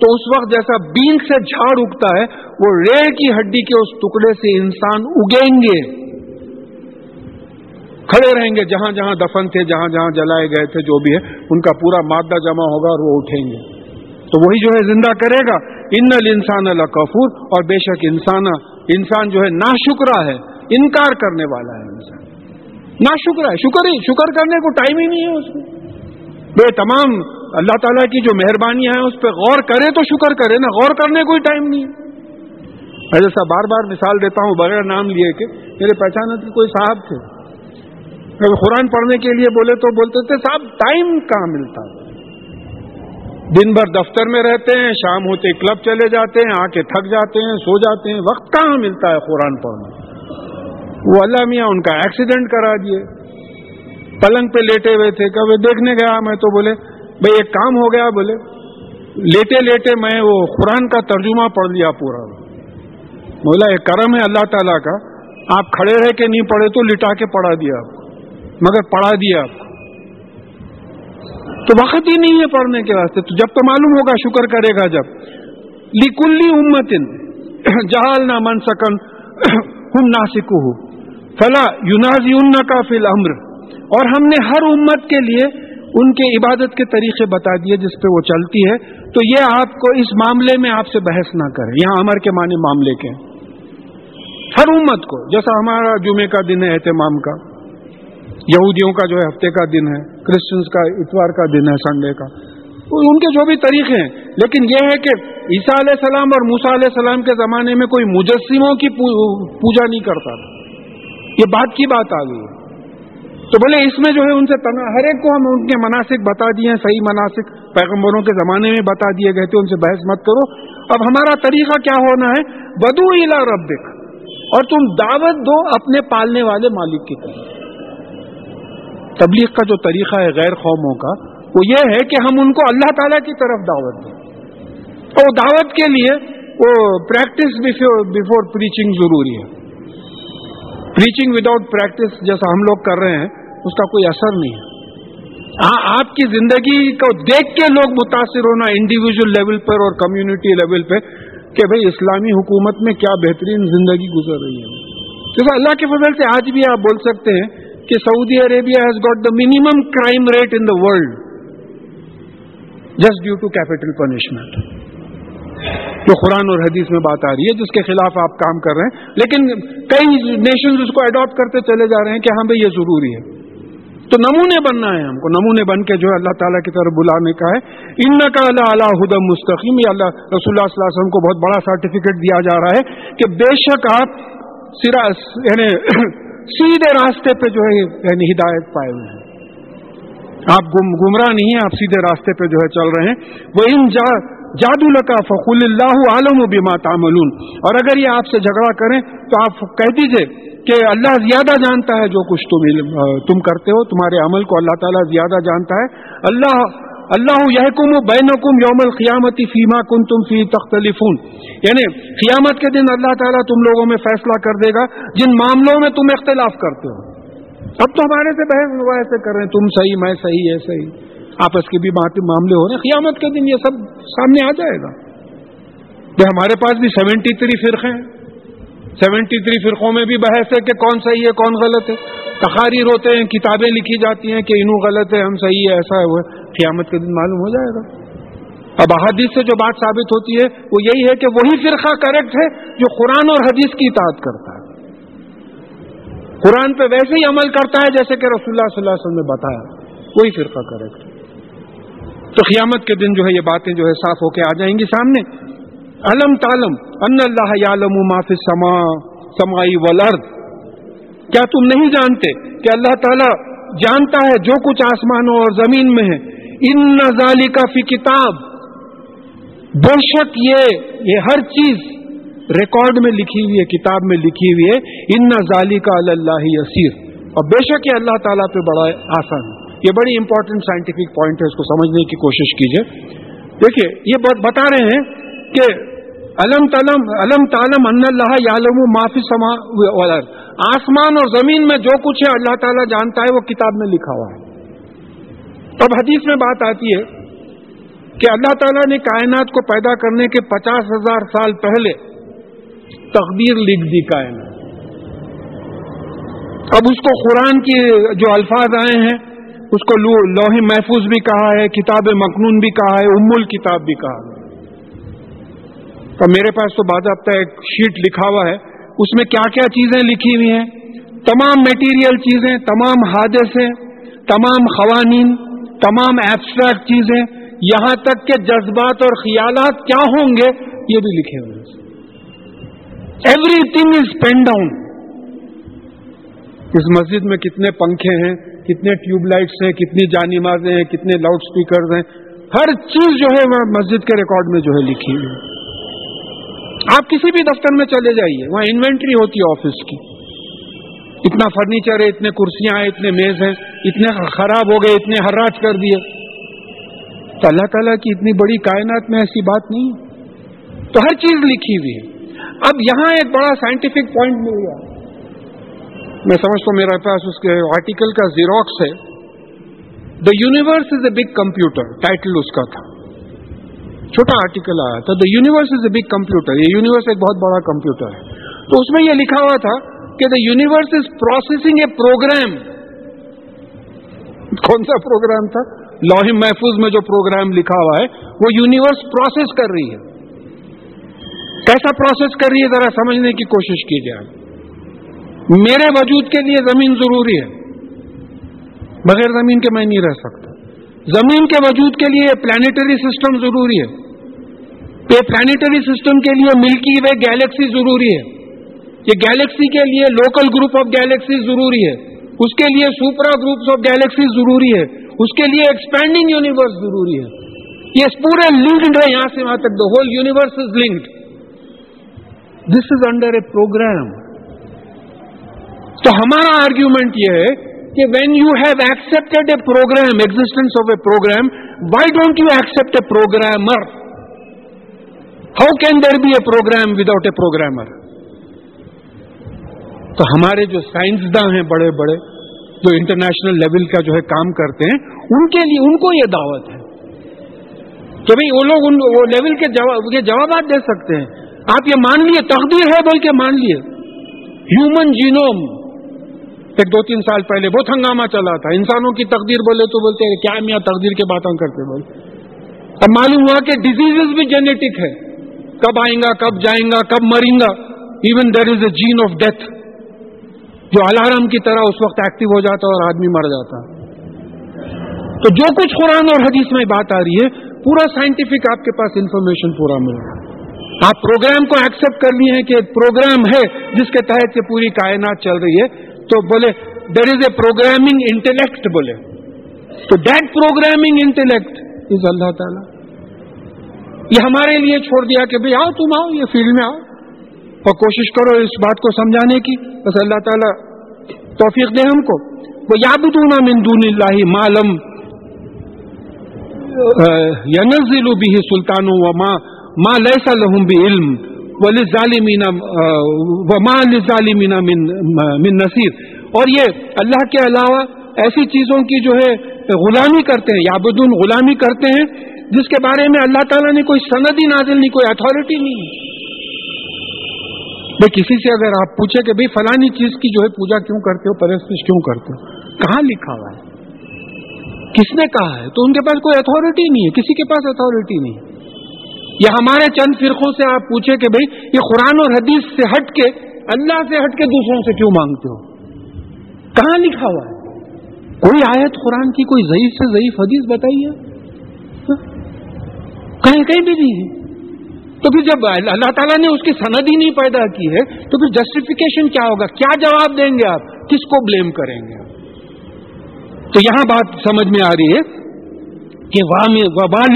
تو اس وقت جیسا بین سے جھاڑ اگتا ہے وہ ریڑھ کی ہڈی کے اس ٹکڑے سے انسان اگیں گے۔ کھڑے رہیں گے جہاں جہاں دفن تھے، جہاں جہاں جلائے گئے تھے، جو بھی ہے، ان کا پورا مادہ جمع ہوگا اور وہ اٹھیں گے۔ تو وہی جو ہے زندہ کرے گا۔ ان انسان اللہ کفور اور بے شک انسان انسان جو ہے ناشکرا ہے، انکار کرنے والا ہے انسان۔ ناشکرا ہے، شکر ہی، شکر کرنے کو ٹائم ہی نہیں ہے اس میں۔ بے تمام اللہ تعالیٰ کی جو مہربانیاں ہیں، اس پہ غور کرے تو شکر کرے نا غور کرنے کوئی ٹائم نہیں میں جیسا بار بار مثال دیتا ہوں، بغیر نام لیے کہ میرے پہچانے کے کوئی صاحب تھے۔ قرآن پڑھنے کے لیے بولے تو بولتے تھے، صاحب، ٹائم کہاں ملتا؟ دن بھر دفتر میں رہتے ہیں، شام ہوتے کلب چلے جاتے ہیں آ کے تھک جاتے ہیں، سو جاتے ہیں، وقت کہاں ملتا ہے قرآن پڑھنا وہ اللہ میاں ان کا ایکسیڈنٹ کرا دیے۔ پلنگ پہ لیٹے ہوئے تھے کبھی دیکھنے گیا میں تو بولے، بھائی، ایک کام ہو گیا، بولے، لیٹے لیٹے میں وہ قرآن کا ترجمہ پڑھ لیا پورا۔ بولا ایک کرم ہے اللہ تعالیٰ کا۔ آپ کھڑے رہ کے نہیں پڑھے تو لٹا کے پڑھا دیا آپ کو، مگر پڑھا دیا آپ کو۔ تو وقت ہی نہیں ہے پڑھنے کے واسطے۔ تو جب تو معلوم ہوگا، شکر کرے گا جب۔ لیکلی امتن جہال نہ من سکن، ہم ناسک ہو فلا یونازی کا فل امر اور ہم نے ہر امت کے لیے ان کے عبادت کے طریقے بتا دیے جس پہ وہ چلتی ہے۔ تو یہ آپ کو اس معاملے میں آپ سے بحث نہ کرے۔ یہاں امر کے معنی معاملے کے ہیں۔ ہر امت کو، جیسا ہمارا جمعے کا دن ہے، اہتمام کا، یہودیوں کا جو ہے، ہفتے کا دن ہے کرسچنس کا، اتوار کا دن ہے سنڈے کا۔ ان کے جو بھی طریقے ہیں، لیکن یہ ہے کہ عیسیٰ علیہ السلام اور موسا علیہ السلام کے زمانے میں کوئی مجسموں کی پوجا نہیں کرتا یہ بات کی بات آ گئی تو بولے اس میں جو ہے، ان سے تنا، ہر ایک کو ہم ان کے مناسب بتا دیے ہیں، صحیح مناسب پیغمبروں کے زمانے میں بتا دیے گئے تھے، ان سے بحث مت کرو۔ اب ہمارا طریقہ کیا ہونا ہے؟ بدو الا ربک۔ اور تم دعوت دو اپنے پالنے والے مالک کی طرف۔ تبلیغ کا جو طریقہ ہے غیر قوموں کا، وہ یہ ہے کہ ہم ان کو اللہ تعالیٰ کی طرف دعوت دیں۔ اور دعوت کے لیے وہ پریکٹس بفور پریچنگ ضروری ہے۔ پریچنگ وداؤٹ پریکٹس جیسا ہم لوگ کر رہے ہیں، اس کا کوئی اثر نہیں ہے۔ ہاں آپ کی زندگی کو دیکھ کے لوگ متاثر ہونا انڈیویجل لیول پر اور کمیونٹی لیول پہ کہ بھئی اسلامی حکومت میں کیا بہترین زندگی گزر رہی ہے۔ کیونکہ اللہ کے فضل سے آج بھی آپ بول سکتے ہیں کہ Saudi Arabia has got the minimum crime rate in the world just due to capital punishment جو قرآن اور حدیث میں بات آ رہی ہے، جس کے خلاف آپ کام کر رہے ہیں۔ لیکن کئی نیشنز اس کو اڈاپٹ کرتے چلے جا رہے ہیں کہ ہاں بھائی یہ ضروری ہے۔ تو نمونے بننا ہے ہم کو۔ نمونے بن کے جو ہے اللہ تعالیٰ کی طرف بلانے کا ہے۔ ان کا اللہ علیہ ہدم مستقیم، یہ اللہ رسول اللہ صلی اللہ علیہ وسلم کو بہت بڑا سرٹیفکیٹ دیا جا رہا ہے کہ بے شک آپ سرا یعنی سیدھے راستے پہ جو ہے یعنی ہدایت پائے ہوئے ہیں۔ آپ گمراہ نہیں ہیں، آپ سیدھے راستے پہ جو ہے چل رہے ہیں۔ وہ ان جا جادو لکا فقول اللہ عالم و بیما تعملون۔ اور اگر یہ آپ سے جھگڑا کریں تو آپ کہہ دیجیے کہ اللہ زیادہ جانتا ہے جو کچھ تم تم کرتے ہو، تمہارے عمل کو اللہ تعالیٰ زیادہ جانتا ہے۔ اللہ اللہ یحکم بینکم یوم القیامتی فیما کن تم فی تختلفون۔ یعنی قیامت کے دن اللہ تعالیٰ تم لوگوں میں فیصلہ کر دے گا جن معاملوں میں تم اختلاف کرتے ہو۔ اب تو ہمارے سے بحث ایسے کر رہے ہیں، تم صحیح، میں صحیح ہے صحیح۔ آپس کے بھی معاملے ہو رہے ہیں۔ قیامت کے دن یہ سب سامنے آ جائے گا۔ کہ ہمارے پاس بھی سیونٹی تھری فرقے ہیں۔ سیونٹی تھری فرقوں میں بھی بحث ہے کہ کون صحیح ہے، کون غلط ہے۔ تقاریر ہوتے ہیں، کتابیں لکھی جاتی ہیں کہ انہوں غلط ہے، ہم صحیح ہے، ایسا ہے۔ وہ قیامت کے دن معلوم ہو جائے گا۔ اب احادیث سے جو بات ثابت ہوتی ہے، وہ یہی ہے کہ وہی فرقہ کریکٹ ہے جو قرآن اور حدیث کی اطاعت کرتا ہے۔ قرآن پہ ویسے ہی عمل کرتا ہے جیسے کہ رسول اللہ صلی اللہ علیہ وسلم نے بتایا۔ وہی فرقہ کریکٹ تو قیامت کے دن جو ہے یہ باتیں جو ہے صاف ہو کے آ جائیں گی سامنے۔ علم تالم ان اللہ یعلم ما فی السماء سمائی ولرد کیا تم نہیں جانتے کہ اللہ تعالی جانتا ہے جو کچھ آسمانوں اور زمین میں ہے؟ ان نظالی کا فی کتاب۔ بے شک یہ یہ ہر چیز ریکارڈ میں لکھی ہوئی ہے، کتاب میں لکھی ہوئی ہے۔ ان نظالی کا اللہ یسیر۔ اور بے شک یہ اللہ تعالیٰ پہ بڑا آسان ہے۔ یہ بڑی امپورٹنٹ سائنٹیفک پوائنٹ ہے، اس کو سمجھنے کی کوشش کیجیے دیکھیے یہ بتا رہے ہیں کہ علم تلم علم تعلم ان اللہ یالم معافی سما آسمان اور زمین میں جو کچھ ہے، اللہ تعالیٰ جانتا ہے، وہ کتاب میں لکھا ہوا ہے۔ اب حدیث میں بات آتی ہے کہ اللہ تعالیٰ نے کائنات کو پیدا کرنے کے پچاس ہزار سال پہلے تقدیر لکھ دی کائنات۔ اب اس کو قرآن کی جو الفاظ آئے ہیں اس کو لوہی محفوظ بھی کہا ہے، کتاب مقنون بھی کہا ہے، ام الکتاب بھی کہا ہے۔ تو میرے پاس تو باضابطہ ایک شیٹ لکھا ہوا ہے۔ اس میں کیا کیا چیزیں لکھی ہوئی ہیں؟ تمام میٹیریل چیزیں، تمام حادثے، تمام قوانین، تمام ایبسٹریکٹ چیزیں۔ یہاں تک کہ جذبات اور خیالات کیا ہوں گے؟ یہ بھی لکھے ہوئے ہیں۔ Everything is pen down اس مسجد میں کتنے پنکھے ہیں؟ کتنے ٹیوب لائٹس ہیں، کتنی جانمازیں ہیں، کتنے لاؤڈ سپیکرز ہیں۔ ہر چیز جو ہے مسجد کے ریکارڈ میں جو ہے لکھی ہوئی آپ کسی بھی دفتر میں چلے جائیے، وہاں انوینٹری ہوتی ہے آفس کی۔ اتنا فرنیچر ہے، اتنے کرسیاں ہیں، اتنے میز ہیں، اتنے خراب ہو گئے، اتنے حراج کر دیے۔ تو اللہ تعالیٰ کی اتنی بڑی کائنات میں ایسی بات نہیں تو ہر چیز لکھی ہوئی ہے۔ اب یہاں ایک بڑا سائنٹیفک پوائنٹ مل گیا۔ میں سمجھتا ہوں میرے پاس اس کے آرٹیکل کا زیروکس ہے. The universe is a big computer title اس کا تھا. چھوٹا آرٹیکل آیا تھا. The universe is a big computer یہ یونیورس ایک بہت بڑا کمپیوٹر ہے. تو اس میں یہ لکھا ہوا تھا کہ the universe is processing a program کون سا پروگرام تھا؟ لوہم محفوظ میں جو پروگرام لکھا ہوا ہے، وہ یونیورس پروسیس کر رہی ہے. کیسا پروسیس کر رہی ہے؟ ذرا سمجھنے کی کوشش کی جائے. میرے وجود کے لیے زمین ضروری ہے۔ بغیر زمین کے میں نہیں رہ سکتا۔ زمین کے وجود کے لیے پلانیٹری سسٹم ضروری ہے۔ پلانیٹری سسٹم کے لیے ملکی وے گیلیکسی ضروری ہے۔ یہ گیلیکسی کے لیے لوکل گروپ آف گیلیکسی ضروری ہے۔ اس کے لیے سپرا گروپس آف گیلیکسی ضروری ہے۔ اس کے لیے ایکسپینڈنگ یونیورس ضروری ہے۔ یہ پورے لنکڈ ہے یہاں سے وہاں تک the whole universe is linked this is under a program تو ہمارا آرگیومنٹ یہ ہے کہ when you have accepted a program existence of a program why don't you accept a programmer how can there be a program without a programmer تو ہمارے جو سائنسداں ہیں بڑے بڑے، جو انٹرنیشنل لیول کا جو ہے کام کرتے ہیں، ان کے لیے، ان کو یہ دعوت ہے کہ بھائی وہ لوگ وہ لیول کے جوابات دے سکتے ہیں۔ آپ یہ مان لیے، تقدیر ہے بول کے مان لیے۔ ہیومن جینوم ایک دو تین سال پہلے بہت ہنگامہ چلا تھا۔ انسانوں کی تقدیر بولے تو بولتے کیا میاں تقدیر کے باتیں کرتے بول اب معلوم ہوا کہ ڈیزیز بھی جینیٹک ہے۔ کب آئیں گا، کب جائیں گا، کب مریں گا۔ Even there is a gene of death جو الارم کی طرح اس وقت ایکٹیو ہو جاتا اور آدمی مر جاتا۔ تو جو کچھ قرآن اور حدیث میں بات آ رہی ہے، پورا سائنٹیفک آپ کے پاس انفارمیشن پورا مل رہا ہے۔ آپ پروگرام کو ایکسپٹ کر لیے ہیں کہ پروگرام ہے جس کے تحت یہ پوری کائنات چل رہی ہے۔ تو بولے دیر از اے پروگرامنگ انٹلیکٹ بولے. تو دیٹ پروگرامنگ انٹلیکٹ از اللہ تعالی. یہ ہمارے لیے چھوڑ دیا کہ بھائی آؤ، تم آؤ، یہ فیلڈ میں آؤ. اور کوشش کرو اس بات کو سمجھانے کی. بس اللہ تعالیٰ توفیق دے ہم کو. وہ یاد دوں من دون اللہ معلوم یا نزل بھی سلطان و ماں ماں لیسا لہم بھی علم. ولی ظالمین وما ظالمین من نصیر۔ اور یہ اللہ کے علاوہ ایسی چیزوں کی جو ہے، غلامی کرتے ہیں یا بدون غلامی کرتے ہیں، جس کے بارے میں اللہ تعالیٰ نے کوئی سند ہی نازل نہیں، کوئی اتھارٹی نہیں۔ بھائی کسی سے اگر آپ پوچھیں کہ بھائی فلانی چیز کی جو ہے پوجا کیوں کرتے ہو، پرستش کیوں کرتے ہو؟ کہاں لکھا ہوا ہے؟ کس نے کہا ہے؟ تو ان کے پاس کوئی اتھارٹی نہیں ہے، کسی کے پاس اتھارٹی نہیں۔ یا ہمارے چند فرقوں سے آپ پوچھیں کہ بھائی یہ قرآن اور حدیث سے ہٹ کے اللہ سے ہٹ کے دوسروں سے کیوں مانگتے ہو؟ کہاں لکھا ہوا ہے؟ کوئی آیت قرآن کی کوئی ضعیف سے ضعیف حدیث بتائیے؟ ہاں؟ کہیں کہیں بھی نہیں ہے۔ تو پھر جب اللہ تعالیٰ نے اس کی سند ہی نہیں پیدا کی ہے، تو پھر جسٹیفیکیشن کیا ہوگا؟ کیا جواب دیں گے آپ؟ کس کو بلیم کریں گے تو یہاں بات سمجھ میں آ رہی ہے۔ کہ وبال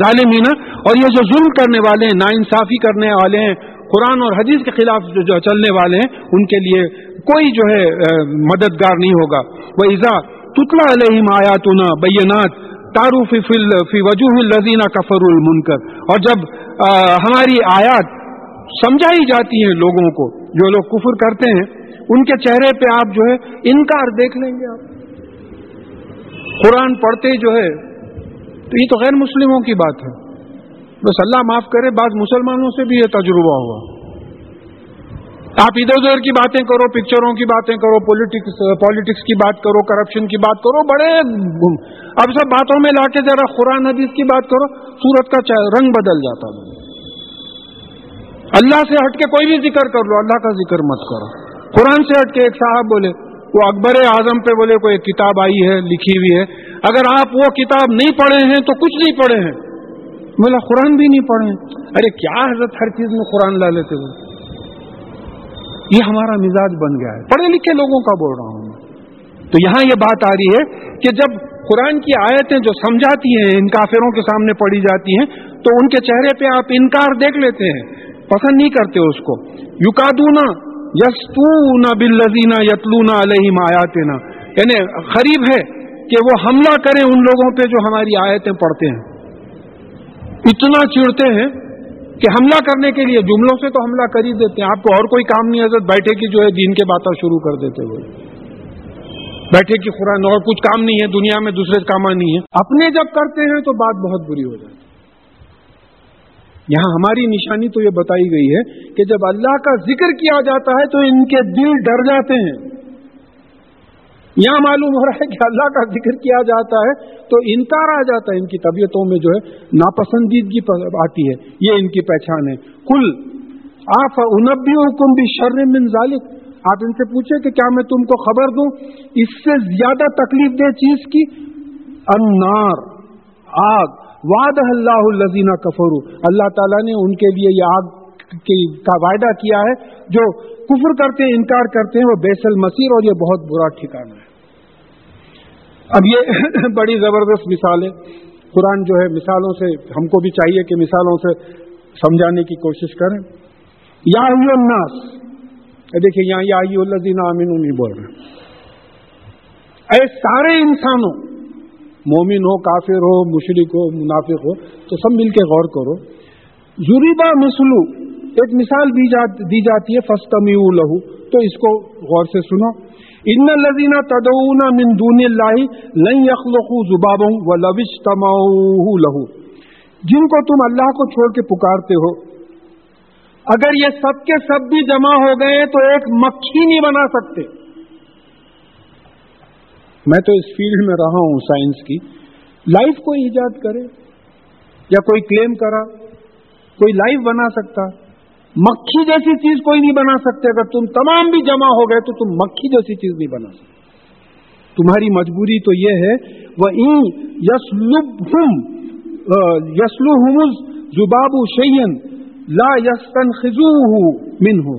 ظالمین اور یہ جو ظلم کرنے والے ہیں نا انصافی کرنے والے ہیں، قرآن اور حدیث کے خلاف جو چلنے والے ہیں، ان کے لیے کوئی جو ہے مددگار نہیں ہوگا۔ وہ ایزا تتلا علیہم آیاتنا بینات تعارف فی وجوہ الزینہ کفر المنکر اور جب ہماری آیات سمجھائی جاتی ہیں لوگوں کو، جو لوگ کفر کرتے ہیں، ان کے چہرے پہ آپ جو ہے انکار دیکھ لیں گے آپ۔ قرآن پڑھتے جو ہے تو یہ تو غیر مسلموں کی بات ہے۔ بس اللہ معاف کرے، بعض مسلمانوں سے بھی یہ تجربہ ہوا۔ آپ ادھر ادھر کی باتیں کرو پکچروں کی باتیں کرو پولیٹکس پالیٹکس کی بات کرو کرپشن کی بات کرو، بڑے اب سب باتوں میں لا کے ذرا قرآن، حدیث کی بات کرو، سورت کا رنگ بدل جاتا اللہ سے ہٹ کے کوئی بھی ذکر کر لو، اللہ کا ذکر مت کرو۔ قرآن سے ہٹ کے ایک صاحب بولے، وہ اکبر اعظم پہ بولے، کوئی کتاب آئی ہے، لکھی ہوئی ہے۔ اگر آپ وہ کتاب نہیں پڑھے ہیں تو کچھ نہیں پڑھے ہیں۔ بولا قرآن بھی نہیں پڑھے ارے کیا حضرت ہر چیز میں قرآن لا لیتے ہوئے یہ ہمارا مزاج بن گیا ہے۔ پڑھے لکھے لوگوں کا بول رہا ہوں۔ تو یہاں یہ بات آ رہی ہے کہ جب قرآن کی آیتیں جو سمجھاتی ہیں ان کافروں کے سامنے پڑھی جاتی ہیں تو ان کے چہرے پہ آپ انکار دیکھ لیتے ہیں۔ پسند نہیں کرتے اس کو۔ یوکادونا یستونا بلزینا یتلونا علیہ آیاتنا۔ یعنی غریب ہے۔ کہ وہ حملہ کریں ان لوگوں پہ جو ہماری آیتیں پڑھتے ہیں۔ اتنا چڑتے ہیں کہ حملہ کرنے کے لیے جملوں سے تو حملہ کر ہی دیتے ہیں۔ آپ کو اور کوئی کام نہیں حضرت، بیٹھے کی جو ہے دین کے باتیں شروع کر دیتے ہوئے۔ بیٹھے کی قرآن، اور کچھ کام نہیں ہے، دنیا میں دوسرے کام نہیں ہے اپنے جب کرتے ہیں تو بات بہت بری ہو جاتی یہاں ہماری نشانی تو یہ بتائی گئی ہے کہ جب اللہ کا ذکر کیا جاتا ہے تو ان کے دل ڈر جاتے ہیں۔ یہاں معلوم ہو رہا ہے کہ اللہ کا ذکر کیا جاتا ہے تو انکار آ جاتا ہے ان کی طبیعتوں میں جو ہے، ناپسندیدگی آتی ہے۔ یہ ان کی پہچان ہے۔ کل آپ انبی حکم بھی شر من ذالک آپ ان سے پوچھیں کہ کیا میں تم کو خبر دوں؟ اس سے زیادہ تکلیف دہ چیز کی؟ انار آگ۔ واد اللہ الزینہ کفرو اللہ تعالیٰ نے ان کے لیے یہ آگ کا وعدہ کیا ہے۔ جو کفر کرتے ہیں انکار کرتے ہیں، وہ بیسل مسیر اور یہ بہت برا ٹھکانا ہے۔ اب یہ بڑی زبردست مثال ہے۔ قرآن جو ہے، مثالوں سے ہم کو بھی چاہیے کہ مثالوں سے سمجھانے کی کوشش کریں۔ یا الناس۔ دیکھیے یہاں یا الزین امین نہیں بول رہے اے سارے انسانوں، مومن ہو، کافر ہو مشرق ہو، منافق ہو، تو سب مل کے غور کرو۔ یوریبا مسلو ایک مثال دی جاتی ہے فستمی لہو۔ تو اس کو غور سے سنو۔ ان لذینہ تدعون من دون اللہ لن یخلقوا زبابا ولو اجتمعوا له. جن کو تم اللہ کو چھوڑ کے پکارتے ہو، اگر یہ سب کے سب بھی جمع ہو گئے تو ایک مکھی نہیں بنا سکتے۔ میں تو اس فیلڈ میں رہا ہوں سائنس کی۔ لائف کو ایجاد کرے یا کوئی کلیم کرا، کوئی لائف بنا سکتا۔ مکھی جیسی چیز کوئی نہیں بنا سکتے۔ اگر تم تمام بھی جمع ہو گئے تو تم مکھی جیسی چیز نہیں بنا سکتے۔ تمہاری مجبوری تو یہ ہے وہ یسلوم یسلو زباب شیئن لا یستن خزو من ہو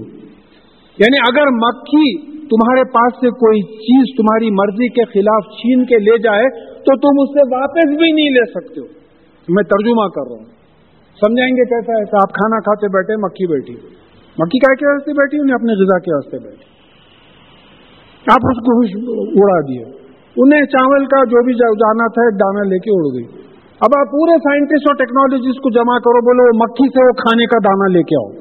یعنی اگر مکھی تمہارے پاس سے کوئی چیز تمہاری مرضی کے خلاف چھین کے لے جائے تو تم اس سے واپس بھی نہیں لے سکتے۔ ہو میں ترجمہ کر رہا ہوں۔ سمجھائیں گے کیسا ایسا آپ کھانا کھاتے بیٹھے، مکھی بیٹھی۔ مکھی کا کے واسطے بیٹھی انہیں اپنے غذا کے واسطے بیٹھی؟ آپ اس کو اڑا دیے۔ انہیں چاول کا جو بھی جانا تھا، ایک دانا لے کے اڑ گئی۔ اب آپ پورے سائنٹسٹ اور ٹیکنالوجسٹ کو جمع کرو، بولو مکھی سے وہ کھانے کا دانا لے کے آؤ۔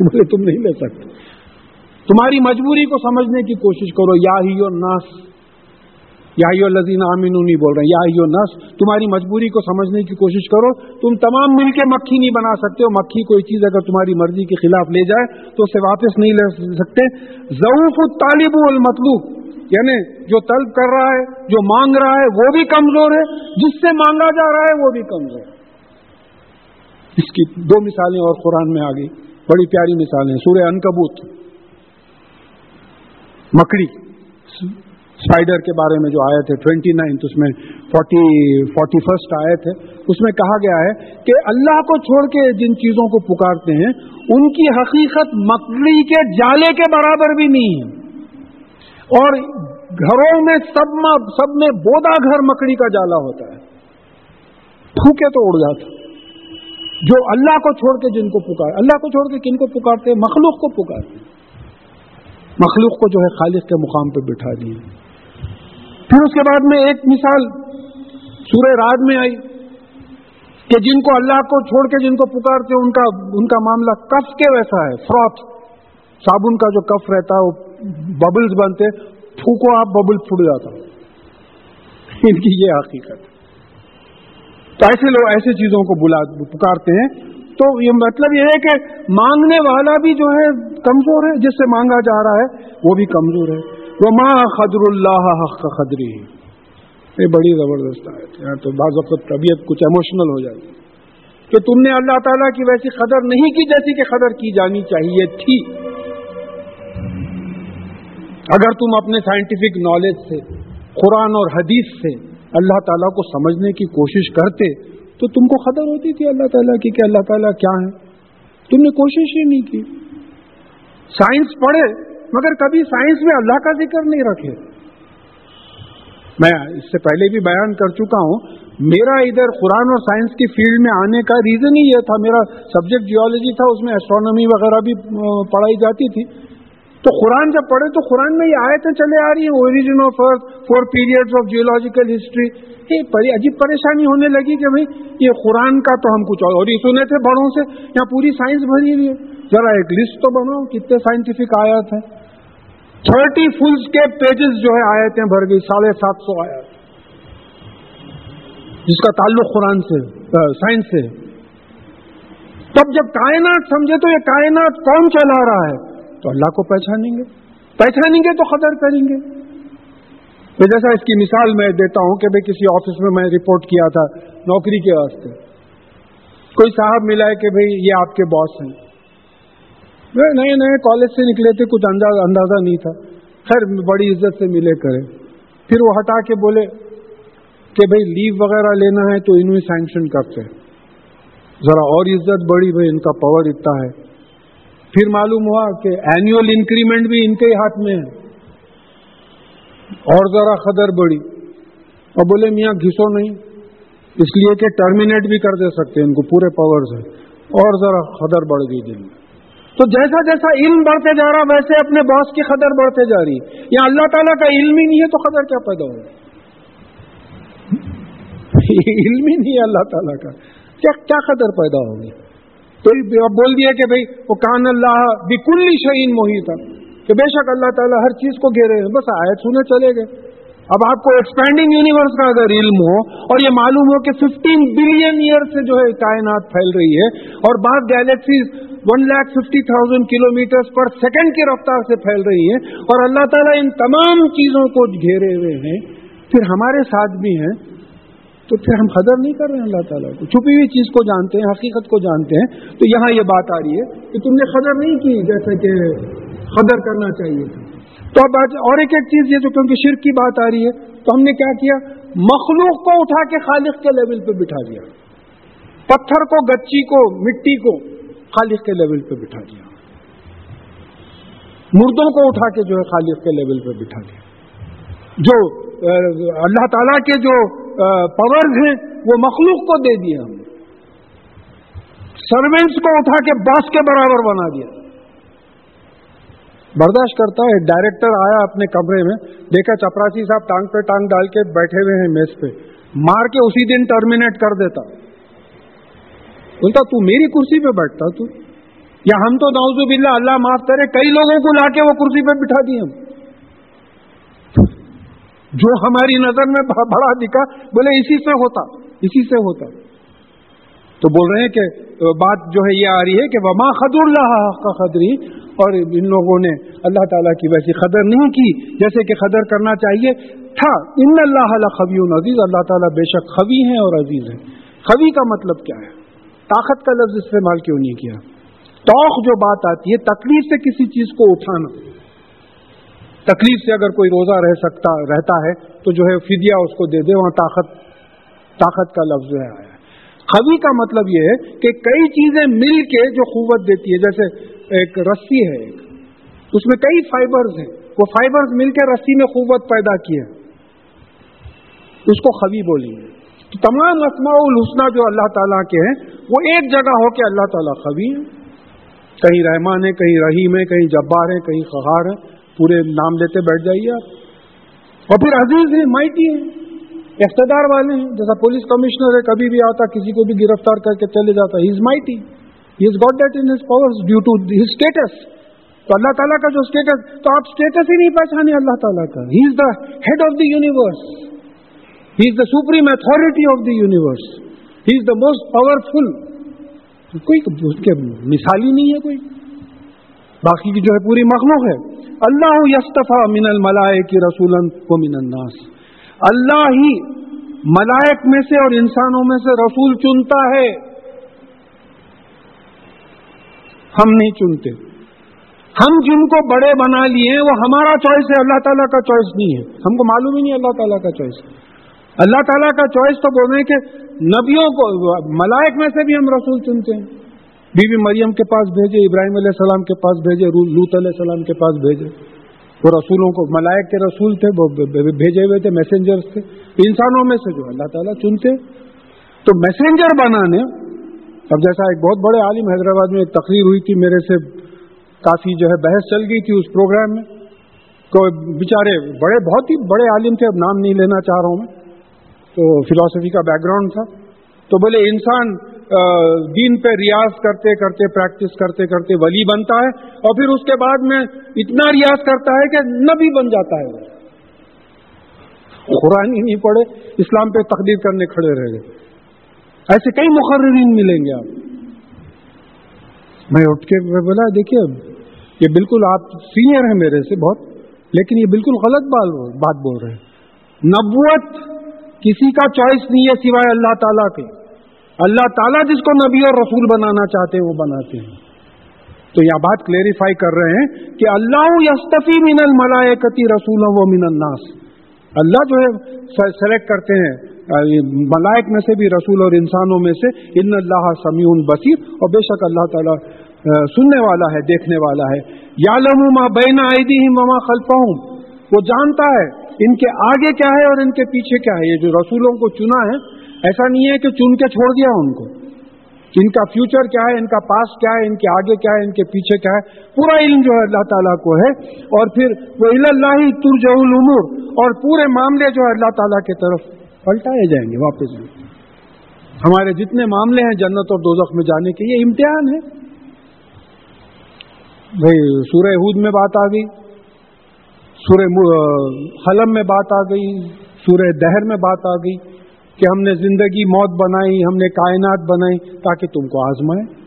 بولے، تم نہیں لے سکتے۔ تمہاری مجبوری کو سمجھنے کی کوشش کرو، یا ہی اور ناس۔ یا لذین آمین نہیں بول رہے ہیں، یا نس تمہاری مجبوری کو سمجھنے کی کوشش کرو، تم تمام مل کے مکھی نہیں بنا سکتے ہو مکھی کوئی چیز اگر تمہاری مرضی کے خلاف لے جائے تو اسے واپس نہیں لے سکتے۔ ضعف الطالب المطلوب یعنی جو طلب کر رہا ہے، جو مانگ رہا ہے، وہ بھی کمزور ہے، جس سے مانگا جا رہا ہے، وہ بھی کمزور ہے۔ اس کی دو مثالیں اور قرآن میں آ گئی۔ بڑی پیاری مثالیں، سورہ انکبوت، مکڑی۔ اسپائڈر کے بارے میں جو آئے تھے ٹوینٹی نائنتھ اس میں فورٹی فورٹی فرسٹ آئے تھے۔ اس میں کہا گیا ہے کہ اللہ کو چھوڑ کے جن چیزوں کو پکارتے ہیں، ان کی حقیقت مکڑی کے جالے کے برابر بھی نہیں ہے۔ اور گھروں میں سب سب میں بودا گھر مکڑی کا جالا ہوتا ہے۔ پھوکے تو اڑ جاتا جو اللہ کو چھوڑ کے جن کو پکار، اللہ کو چھوڑ کے کن کو پکارتے مخلوق کو پکارتے مخلوق کو جو ہے خالق کے مقام پہ بٹھا دیے۔ پھر اس کے بعد میں ایک مثال سورہ رات میں آئی کہ جن کو اللہ کو چھوڑ کے جن کو پکارتے ان کا ان کا معاملہ کف کے ویسا ہے فروت صابن کا جو کف رہتا ہے، وہ ببلز بنتے پھوکو آپ ببل پھٹ جاتا ان کی یہ حقیقت تو ایسے لوگ ایسے چیزوں کو بلا پکارتے ہیں۔ تو یہ مطلب یہ ہے کہ مانگنے والا بھی جو ہے کمزور ہے، جس سے مانگا جا رہا ہے، وہ بھی کمزور ہے۔ وہ ماں خدر اللہ حق خدری یہ بڑی زبردست ہے۔ تو بعض وقت طبیعت کچھ ایموشنل ہو جاتی کہ تم نے اللہ تعالیٰ کی ویسی قدر نہیں کی جیسی کہ قدر کی جانی چاہیے تھی۔ اگر تم اپنے سائنٹیفک نالج سے، قرآن اور حدیث سے اللہ تعالیٰ کو سمجھنے کی کوشش کرتے، تو تم کو قدر ہوتی تھی اللہ تعالیٰ کی کہ اللہ تعالیٰ کیا ہے۔ تم نے کوشش ہی نہیں کی۔ سائنس پڑھے مگر کبھی سائنس میں اللہ کا ذکر نہیں رکھے۔ میں اس سے پہلے بھی بیان کر چکا ہوں، میرا ادھر قرآن اور سائنس کی فیلڈ میں آنے کا ریزن ہی یہ تھا، میرا سبجیکٹ جیولوجی تھا، اس میں ایسٹرونومی وغیرہ بھی پڑھائی جاتی تھی۔ تو قرآن جب پڑھے تو قرآن میں یہ آیتیں چلے آ رہی ہیں origin of earth four period of geological history یہ عجیب پریشانی ہونے لگی کہ بھائی یہ قرآن کا تو ہم کچھ اور ہی سنے تھے بڑوں سے یا پوری سائنس بھری ہوئی ہے۔ ذرا ایک لسٹ تو بناؤ، کتنے سائنٹیفک آیات ہیں۔ تھرٹی فلس کے پیجز جو ہے آیتیں بھر گئی، ساڑھے سات سو آیات۔ جس کا تعلق قرآن سے سائنس سے۔ تب جب کائنات سمجھے تو یہ کائنات کون چلا رہا ہے؟ تو اللہ کو پہچانیں گے۔ پہچانیں گے تو قدر کریں گے۔ جیسا اس کی مثال میں دیتا ہوں کہ بھائی کسی آفس میں میں رپورٹ کیا تھا نوکری کے واسطے۔ کوئی صاحب ملا ہے کہ بھائی یہ آپ کے باس ہیں۔ نئے نئے کالج سے نکلے تھے، کچھ اندازہ نہیں تھا۔ خیر، بڑی عزت سے ملے کرے۔ پھر وہ ہٹا کے بولے کہ بھائی لیو وغیرہ لینا ہے تو انہوں سینکشن کرتے ذرا اور عزت بڑی بھائی، ان کا پاور اتنا ہے۔ پھر معلوم ہوا کہ اینوئل انکریمنٹ بھی ان کے ہی ہاتھ میں ہے۔ اور ذرا خدر بڑی اور بولے، میاں، گھسو نہیں۔ اس لیے کہ ٹرمینیٹ بھی کر دے سکتے ان کو پورے پاور سے اور ذرا خدر بڑھ گئی دن میں۔ تو جیسا جیسا علم بڑھتے جا رہا، ویسے اپنے باس کی قدر بڑھتے جا رہی۔ یا اللہ تعالیٰ کا علم ہی نہیں ہے تو قدر کیا پیدا ہو علم ہی نہیں ہے اللہ تعالیٰ کا۔ کیا کیا قدر پیدا ہوگی؟ تو بول دیا کہ بھائی وہ کان اللہ بکلی شعین موہی تھا کہ بے شک اللہ تعالیٰ ہر چیز کو گھیرے بس آئے سونے چلے گئے۔ اب آپ کو ایکسپینڈنگ یونیورس کا اگر علم ہو اور یہ معلوم ہو کہ ففٹین بلین ایئر سے جو ہے کائنات پھیل رہی ہے اور بعض galaxies one lakh fifty thousand kilometre per second کی رفتار سے پھیل رہی ہے اور اللہ تعالیٰ ان تمام چیزوں کو گھیرے ہوئے ہیں، پھر ہمارے ساتھ بھی ہیں، تو پھر ہم قدر نہیں کر رہے ہیں اللہ تعالیٰ کو۔ چھپی ہوئی چیز کو جانتے ہیں، حقیقت کو جانتے ہیں، تو یہاں یہ بات آ رہی ہے کہ تم نے قدر نہیں کی جیسے کہ قدر کرنا چاہیے تھا۔ تو اب اور ایک ایک چیز یہ جو کیونکہ شرک کی بات آ رہی ہے، تو ہم نے کیا کیا؟ مخلوق کو اٹھا کے خالق کے لیول پہ بٹھا دیا۔ پتھر کو، گچی کو، مٹی کو خالق کے لیول پہ بٹھا دیا۔ مردوں کو اٹھا کے جو ہے خالق کے لیول پہ بٹھا دیا۔ جو، اللہ تعالی کے جو پاورز ہیں، وہ مخلوق کو دے دیا ہم نے۔ سروینٹس کو اٹھا کے باس کے برابر بنا دیا۔ برداشت کرتا ہے ڈائریکٹر آیا اپنے کمرے میں، دیکھا چپراسی صاحب ٹانگ پہ ٹانگ ڈال کے بیٹھے ہوئے ہیں میز پہ۔ مار کے اسی دن ٹرمینیٹ کر دیتا۔ بولتا، تو میری کرسی پہ بیٹھتا تو؟ یا ہم تو نوز باللہ اللہ معاف کرے، کئی لوگوں کو لا کے وہ کرسی پہ بٹھا دیے ہم۔ جو ہماری نظر میں بڑا دکھا، بولے، اسی سے ہوتا، اسی سے ہوتا۔ تو بول رہے ہیں کہ بات جو ہے یہ آ رہی ہے کہ وما خد اللہ کا قدری اور ان لوگوں نے اللہ تعالیٰ کی ویسی قدر نہیں کی جیسے کہ قدر کرنا چاہیے تھا۔ ان اللہ خبی عزیز اللہ تعالیٰ بے شک خوی ہیں اور عزیز ہیں۔ خوی کا مطلب کیا ہے؟ طاقت کا لفظ استعمال کیوں نہیں کیا؟ توخ جو بات آتی ہے، تکلیف سے کسی چیز کو اٹھانا۔ تکلیف سے اگر کوئی روزہ رہ سکتا، رہتا ہے، تو جو ہے فدیہ اس کو دے دے، وہاں طاقت طاقت کا لفظ ہے۔ آیا خوی کا مطلب یہ ہے کہ کئی چیزیں مل کے جو قوت دیتی ہے، جیسے ایک رسی ہے ایک۔ اس میں کئی فائبرز ہیں۔ وہ فائبرز مل کے رسی میں قوت پیدا کی ہے اس کو خوی بولیں گے تو تمام اسماء الحسنہ جو اللہ تعالیٰ کے ہیں، وہ ایک جگہ ہو کے اللہ تعالیٰ خوی ہے کہیں رحمان ہے کہیں رحیم ہے کہیں جبار ہے کہیں خہار ہے پورے نام لیتے بیٹھ جائیے آپ۔ اور پھر عزیز ہیں، مائٹی ہیں۔ اقتدار والے ہیں۔ جیسا پولیس کمشنر ہے، کبھی بھی آتا، کسی کو بھی گرفتار کر کے چلے جاتا۔ He is mighty he is got that in his power due to his status تو اللہ تعالیٰ کا جو اسٹیٹس تو آپ اسٹیٹس ہی نہیں پہچانے اللہ تعالیٰ کا۔ He is the head of the universe he is the supreme authority of the universe he is the most powerful کوئی اس کے مثال ہی نہیں ہے کوئی۔ باقی کی جو ہے پوری مخلوق ہے۔ اللہ یستفا من الملائے کی رسول کو من الناس۔ اللہ ہی ملائک میں سے اور انسانوں میں سے رسول چنتا ہے۔ ہم نہیں چنتے۔ ہم جن کو بڑے بنا لیے وہ ہمارا چوائس ہے، اللہ تعالیٰ کا چوائس نہیں ہے۔ ہم کو معلوم ہی نہیں اللہ تعالیٰ کا چوائس ہے اللہ تعالیٰ کا چوائس تو بول رہے ہیں کہ نبیوں کو، ملائک میں سے بھی ہم رسول چنتے ہیں۔ بی بی مریم کے پاس بھیجے، ابراہیم علیہ السلام کے پاس بھیجے لوت علیہ السلام کے پاس بھیجے۔ وہ رسولوں کو ملائک کے رسول تھے، وہ بھیجے ہوئے تھے میسنجرس تھے۔ انسانوں میں سے جو اللہ تعالیٰ چنتے۔ تو میسنجر بنانے، اب جیسا ایک بہت بڑے عالم حیدرآباد میں ایک تقریر ہوئی تھی، میرے سے کافی جو ہے بحث چل گئی تھی اس پروگرام میں۔ تو بیچارے بڑے، بہت ہی بڑے عالم تھے، اب نام نہیں لینا چاہ رہا ہوں میں۔ تو فلاسفی کا بیک گراؤنڈ تھا۔ تو بولے انسان دین پہ ریاض کرتے کرتے پریکٹس کرتے کرتے ولی بنتا ہے اور پھر اس کے بعد میں اتنا ریاض کرتا ہے کہ نبی بن جاتا ہے قرآن ہی نہیں پڑے اسلام پہ تقدیر کرنے کھڑے رہ گئے۔ ایسے کئی مقررین ملیں گے آپ۔ میں اٹھ کے بولا، دیکھیے، یہ بالکل آپ سینئر ہیں میرے سے بہت، لیکن یہ بالکل غلط بات بول رہے ہیں۔ نبوت کسی کا چوائس نہیں ہے سوائے اللہ تعالیٰ کے۔ اللہ تعالیٰ جس کو نبی اور رسول بنانا چاہتے ہیں، وہ بناتے ہیں۔ تو یہ بات کلیریفائی کر رہے ہیں کہ اللہ یستفی من الملائکتی رسول و من الناس۔ اللہ جو ہے سلیکٹ کرتے ہیں ملائک میں سے بھی، رسول اور انسانوں میں سے۔ ان اللہ سمیع بصیر۔ اور بے شک اللہ تعالیٰ سننے والا ہے، دیکھنے والا ہے۔ یا لما بین آئے مما خلفا وہ جانتا ہے ان کے آگے کیا ہے اور ان کے پیچھے کیا ہے۔ یہ جو رسولوں کو چنا ہے ایسا نہیں ہے کہ چن کے چھوڑ دیا ان کو۔ ان کا فیوچر کیا ہے؟ ان کا پاس کیا ہے؟ ان کے آگے کیا ہے؟ ان کے پیچھے کیا ہے؟ پورا علم جو ہے اللہ تعالیٰ کو ہے۔ اور پھر وہ اللہ ترج العمور اور پورے معاملے جو ہے اللہ تعالیٰ کی طرف پلٹائے جائیں گے واپس۔ ہمارے جتنے معاملے ہیں جنت اور دوزخ میں جانے کے، یہ امتحان ہے۔ بھائی، سورہ ہود میں بات آ گئی۔ سورہ حلم میں بات آ گئی۔ سورہ دہر میں بات آ گئی۔ کہ ہم نے زندگی موت بنائی، ہم نے کائنات بنائی تاکہ تم کو آزمائے۔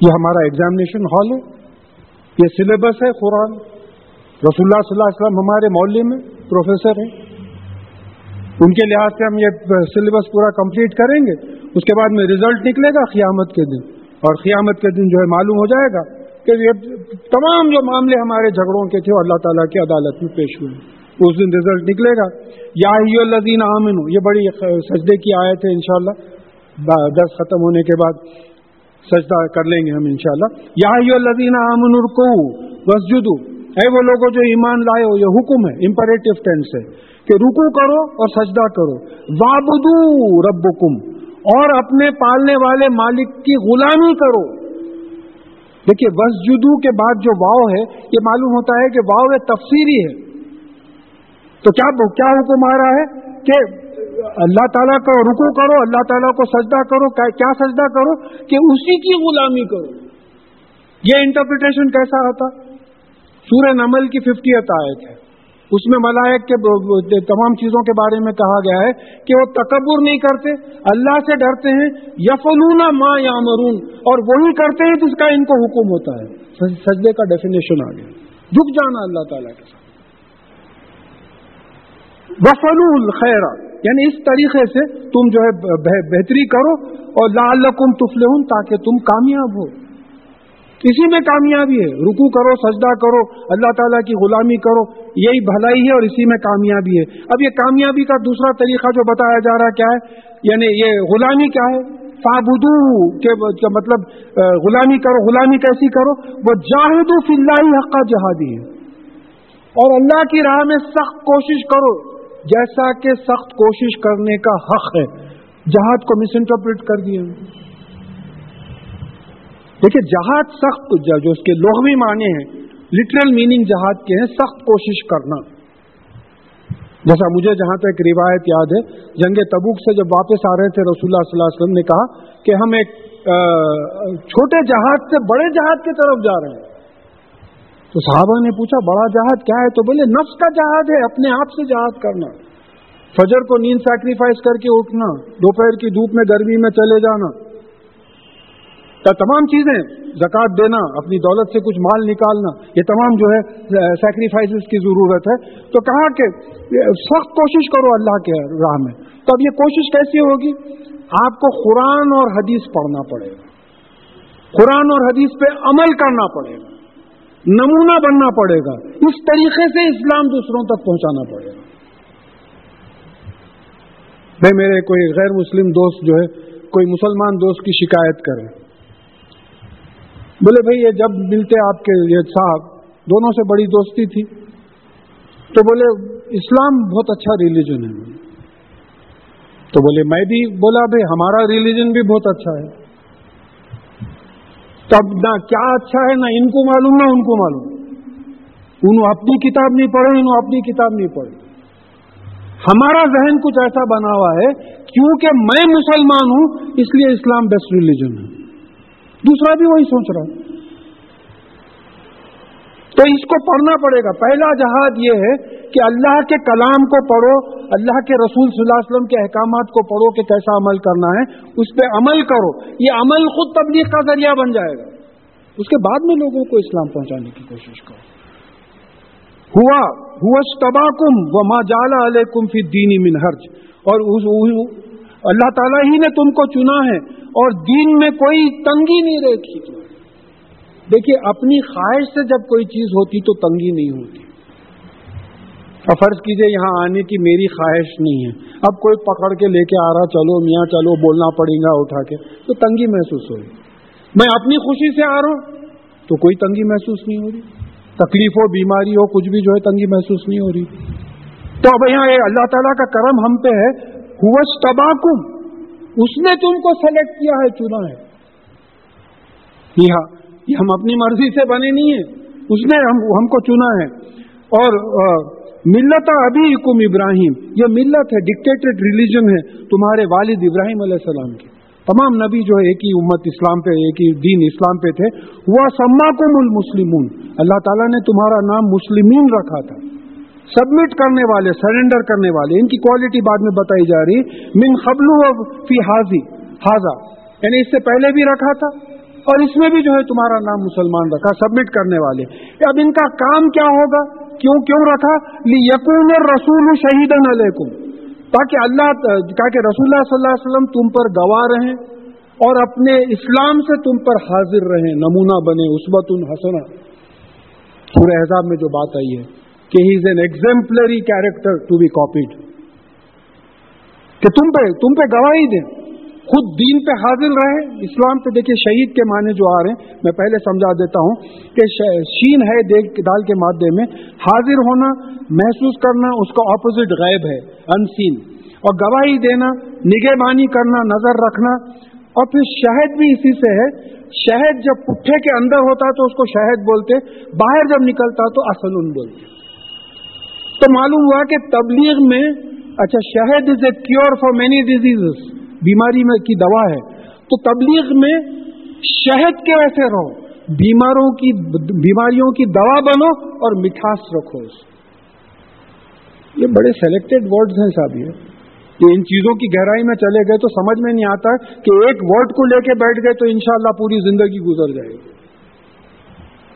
یہ ہمارا ایگزامینیشن ہال ہے۔ یہ سلیبس ہے قرآن۔ رسول اللہ صلی اللہ علیہ وسلم ہمارے محلے میں پروفیسر ہیں۔ ان کے لحاظ سے ہم یہ سلیبس پورا کمپلیٹ کریں گے۔ اس کے بعد میں ریزلٹ نکلے گا قیامت کے دن۔ اور قیامت کے دن جو ہے معلوم ہو جائے گا کہ یہ تمام جو معاملے ہمارے جھگڑوں کے تھے اللہ تعالیٰ کی عدالت میں پیش ہوئے۔ اس دن رزلٹ نکلے گا۔ یا الدین عامن یہ بڑی سجدے کی آیت ہے انشاءاللہ۔ شاء درس ختم ہونے کے بعد سجدہ کر لیں گے ہم انشاءاللہ۔ شاء اللہ یا الدین امن ارکو وسجدو اے وہ لوگوں جو ایمان لائے ہو، یہ حکم ہے امپریٹو ٹینس ہے کہ رکو کرو اور سجدہ کرو۔ وابدو ربکم اور اپنے پالنے والے مالک کی غلامی کرو۔ دیکھیے وس جدو کے بعد جو واؤ ہے، یہ معلوم ہوتا ہے کہ واؤ تفسیری ہے۔ تو کیا کیا حکم آ رہا ہے کہ اللہ تعالیٰ کو رکو کرو، اللہ تعالیٰ کو سجدہ کرو، کیا سجدہ کرو کہ اسی کی غلامی کرو؟ یہ انٹرپریٹیشن کیسا ہوتا؟ سورہ نمل کی ففٹی آیت ہے۔ اس میں ملائک کے تمام چیزوں کے بارے میں کہا گیا ہے کہ وہ تکبر نہیں کرتے، اللہ سے ڈرتے ہیں یفلون ماں یا مرون اور وہی کرتے ہیں جس کا ان کو حکم ہوتا ہے۔ سجدے کا ڈیفینیشن آ گیا۔ جھک جانا اللہ تعالیٰ کے ساتھ۔ وفل الخیر یعنی اس طریقے سے تم جو ہے بہتری کرو اور لال تفل تاکہ تم کامیاب ہو۔ اسی میں کامیابی ہے۔ رکو کرو، سجدہ کرو، اللہ تعالیٰ کی غلامی کرو، یہی بھلائی ہے اور اسی میں کامیابی ہے۔ اب یہ کامیابی کا دوسرا طریقہ جو بتایا جا رہا کیا ہے یعنی یہ غلامی کیا ہے؟ فابدو کے مطلب غلامی کرو، غلامی کیسی کرو؟ وہ جاہدو فی اللہ حق کا جہادی ہے۔ اور اللہ کی راہ میں سخت کوشش کرو۔ جیسا کہ سخت کوشش کرنے کا حق ہے۔ جہاد کو مس انٹرپریٹ کر دیا۔ دیکھیے جہاد سخت جو اس کے لغوی معنی ہیں لٹرل میننگ جہاد کے ہیں، سخت کوشش کرنا۔ جیسا مجھے جہاں تک روایت یاد ہے، جنگ تبوک سے جب واپس آ رہے تھے، رسول اللہ صلی اللہ علیہ وسلم نے کہا کہ ہم ایک چھوٹے جہاد سے بڑے جہاد کی طرف جا رہے ہیں۔ تو صحابہ نے پوچھا، بڑا جہاد کیا ہے؟ تو بولے، نفس کا جہاد ہے، اپنے آپ سے جہاد کرنا۔ فجر کو نیند سیکریفائز کر کے اٹھنا، دوپہر کی دھوپ میں، گرمی میں چلے جانا۔ تمام چیزیں زکات دینا، اپنی دولت سے کچھ مال نکالنا، یہ تمام جو ہے سیکریفائز کی ضرورت ہے۔ تو کہا کہ، سخت کوشش کرو اللہ کے راہ میں۔ تو اب یہ کوشش کیسی ہوگی؟ آپ کو قرآن اور حدیث پڑھنا پڑے گا۔ قرآن اور حدیث پہ عمل کرنا پڑے گا۔ نمونہ بننا پڑے گا۔ اس طریقے سے اسلام دوسروں تک پہنچانا پڑے گا۔ بھائی، میرے کوئی غیر مسلم دوست جو ہے، کوئی مسلمان دوست کی شکایت کرے۔ بولے، بھائی، یہ جب ملتے آپ کے یہ صاحب، دونوں سے بڑی دوستی تھی۔ تو بولے، اسلام بہت اچھا ریلیجن ہے۔ تو بولے، میں بھی بولا، بھائی، ہمارا ریلیجن بھی بہت اچھا ہے۔ تب نہ کیا اچھا ہے، نہ ان کو معلوم، نہ ان کو معلوم۔ انہوں اپنی کتاب نہیں پڑھے، انہوں اپنی کتاب نہیں پڑھے۔ ہمارا ذہن کچھ ایسا بنا ہوا ہے، کیونکہ میں مسلمان ہوں، اس لیے اسلام بیسٹ ریلیجن ہے۔ دوسرا بھی وہی سوچ رہا ہے۔ تو اس کو پڑھنا پڑے گا۔ پہلا جہاد یہ ہے کہ اللہ کے کلام کو پڑھو، اللہ کے رسول صلی اللہ علیہ وسلم کے احکامات کو پڑھو کہ کیسا عمل کرنا ہے، اس پہ عمل کرو۔ یہ عمل خود تبلیغ کا ذریعہ بن جائے گا۔ اس کے بعد میں لوگوں کو اسلام پہنچانے کی کوشش کرو۔ ہوا ہوا کم و ماں جالا علیہ کم فی دینی منہرج اور اللہ تعالیٰ ہی نے تم کو چنا ہے اور دین میں کوئی تنگی نہیں رکھی تم دیکھیے، اپنی خواہش سے جب کوئی چیز ہوتی تو تنگی نہیں ہوتی۔ اب فرض کیجیے، یہاں آنے کی میری خواہش نہیں ہے۔ اب کوئی پکڑ کے لے کے آ رہا، چلو میاں، چلو، بولنا پڑے گا، اٹھا کے۔ تو تنگی محسوس ہو رہی۔ میں اپنی خوشی سے آ رہا ہوں، تو کوئی تنگی محسوس نہیں ہو رہی۔ تکلیف ہو، بیماری ہو، کچھ بھی جو ہے، تنگی محسوس نہیں ہو رہی۔ تو اب یہاں اللہ تعالیٰ کا کرم ہم پہ ہے۔ ہوش تباکم اس نے تم کو سلیکٹ کیا ہے، چنا ہے۔ یہاں یہ ہم اپنی مرضی سے بنے نہیں ہیں۔ اس نے ہم ہم کو چنا ہے۔ اور ملت ابھی حکم ابراہیم۔ یہ ملت ہے ڈکٹیٹڈ ریلیجن ہے تمہارے والد ابراہیم علیہ السلام کی۔ تمام نبی جو ایک ہی امت اسلام پہ، ایک ہی دین اسلام پہ تھے۔ وہ سما کم المسلمون۔ اللہ تعالیٰ نے تمہارا نام مسلمین رکھا تھا۔ سبمٹ کرنے والے سرینڈر کرنے والے۔ ان کی کوالٹی بعد میں بتائی جا رہی۔ من خبلو فی حاضی، حاضا۔ یعنی اس سے پہلے بھی رکھا تھا۔ اور اس میں بھی جو ہے تمہارا نام مسلمان رکھا سبمٹ کرنے والے۔ اب ان کا کام کیا ہوگا؟ کیوں کیوں رکھا؟ یقون رسول شہید علیکم تاکہ اللہ، تاکہ رسول اللہ صلی اللہ علیہ وسلم تم پر گواہ رہیں اور اپنے اسلام سے تم پر حاضر رہیں۔ نمونہ بنے اسبت الحسن سورہ احزاب میں جو بات آئی ہے کہ he is an exemplary character to be copied کہ تم پہ تم پہ گواہی دیں۔ خود دین پہ حاضر رہے، اسلام پہ دیکھیے شہید کے معنی جو آ رہے ہیں، میں پہلے سمجھا دیتا ہوں کہ شین ہے دال کے مادے میں، حاضر ہونا، محسوس کرنا، اس کا اپوزٹ غائب ہے انسین اور گواہی دینا نگہ کرنا، نظر رکھنا، اور پھر شہد بھی اسی سے ہے، شہد جب پٹھے کے اندر ہوتا تو اس کو شہد بولتے، باہر جب نکلتا تو اصل بولتے. تو معلوم ہوا کہ تبلیغ میں اچھا شہد is a cure for many disease بیماری میں کی دوا ہے، تو تبلیغ میں شہد کے ویسے رہو، بیماروں کی، بیماریوں کی دوا بنو اور مٹھاس رکھو اس یہ بڑے سلیکٹڈ ورڈز ہیں صاحب یہ۔ کہ ان چیزوں کی گہرائی میں چلے گئے تو سمجھ میں نہیں آتا کہ ایک ورڈ کو لے کے بیٹھ گئے تو انشاءاللہ پوری زندگی گزر جائے گی۔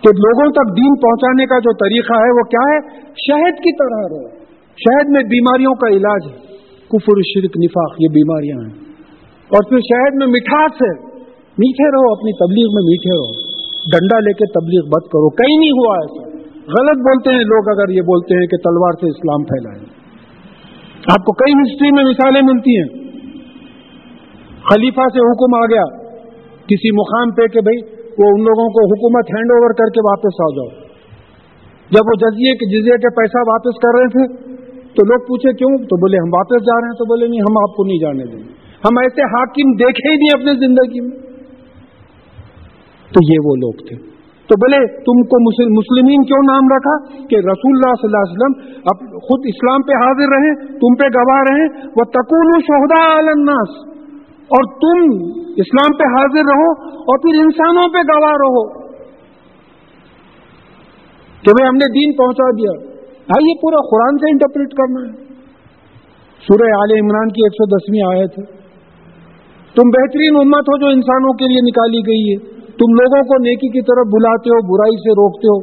کہ لوگوں تک دین پہنچانے کا جو طریقہ ہے وہ کیا ہے؟ شہد کی طرح رہو۔ شہد میں بیماریوں کا علاج ہے۔ کفر، شرک، نفاق، یہ بیماریاں ہیں۔ اور پھر شہد میں مٹھاس ہے۔ میٹھے رہو، اپنی تبلیغ میں میٹھے رہو۔ ڈنڈا لے کے تبلیغ بت کرو۔ کہیں نہیں ہوا ایسا۔ غلط بولتے ہیں لوگ اگر یہ بولتے ہیں کہ تلوار سے اسلام پھیلائے۔ آپ کو کئی ہسٹری میں مثالیں ملتی ہیں۔ خلیفہ سے حکم آ گیا۔ کسی مقام پہ کہ بھائی وہ ان لوگوں کو حکومت ہینڈ اوور کر کے واپس آ جاؤ۔ جب وہ جزیے کے جزیے کے پیسہ واپس کر رہے تھے تو لوگ پوچھے کیوں؟ تو بولے ہم واپس جا رہے ہیں تو بولے نہیں، ہم آپ کو نہیں جانے دیں۔ گے ہم ایسے حاکم دیکھے ہی نہیں اپنے زندگی میں۔ تو یہ وہ لوگ تھے۔ تو بولے، تم کو مسلمین کیوں نام رکھا؟ کہ رسول اللہ صلی اللہ علیہ وسلم اب خود اسلام پہ حاضر رہے، تم پہ گواہ رہے۔ وہ تکون شہدا الناس۔ اور تم اسلام پہ حاضر رہو اور پھر انسانوں پہ گواہ رہو۔ کہ بھائی ہم نے دین پہنچا دیا۔ یہ پورا قرآن سے انٹرپریٹ کرنا ہے۔ سورہ عال عمران کی ایک سو دسویں آئے تھے تم بہترین امت ہو جو انسانوں کے لیے نکالی گئی ہے۔ تم لوگوں کو نیکی کی طرف بلاتے ہو، برائی سے روکتے ہو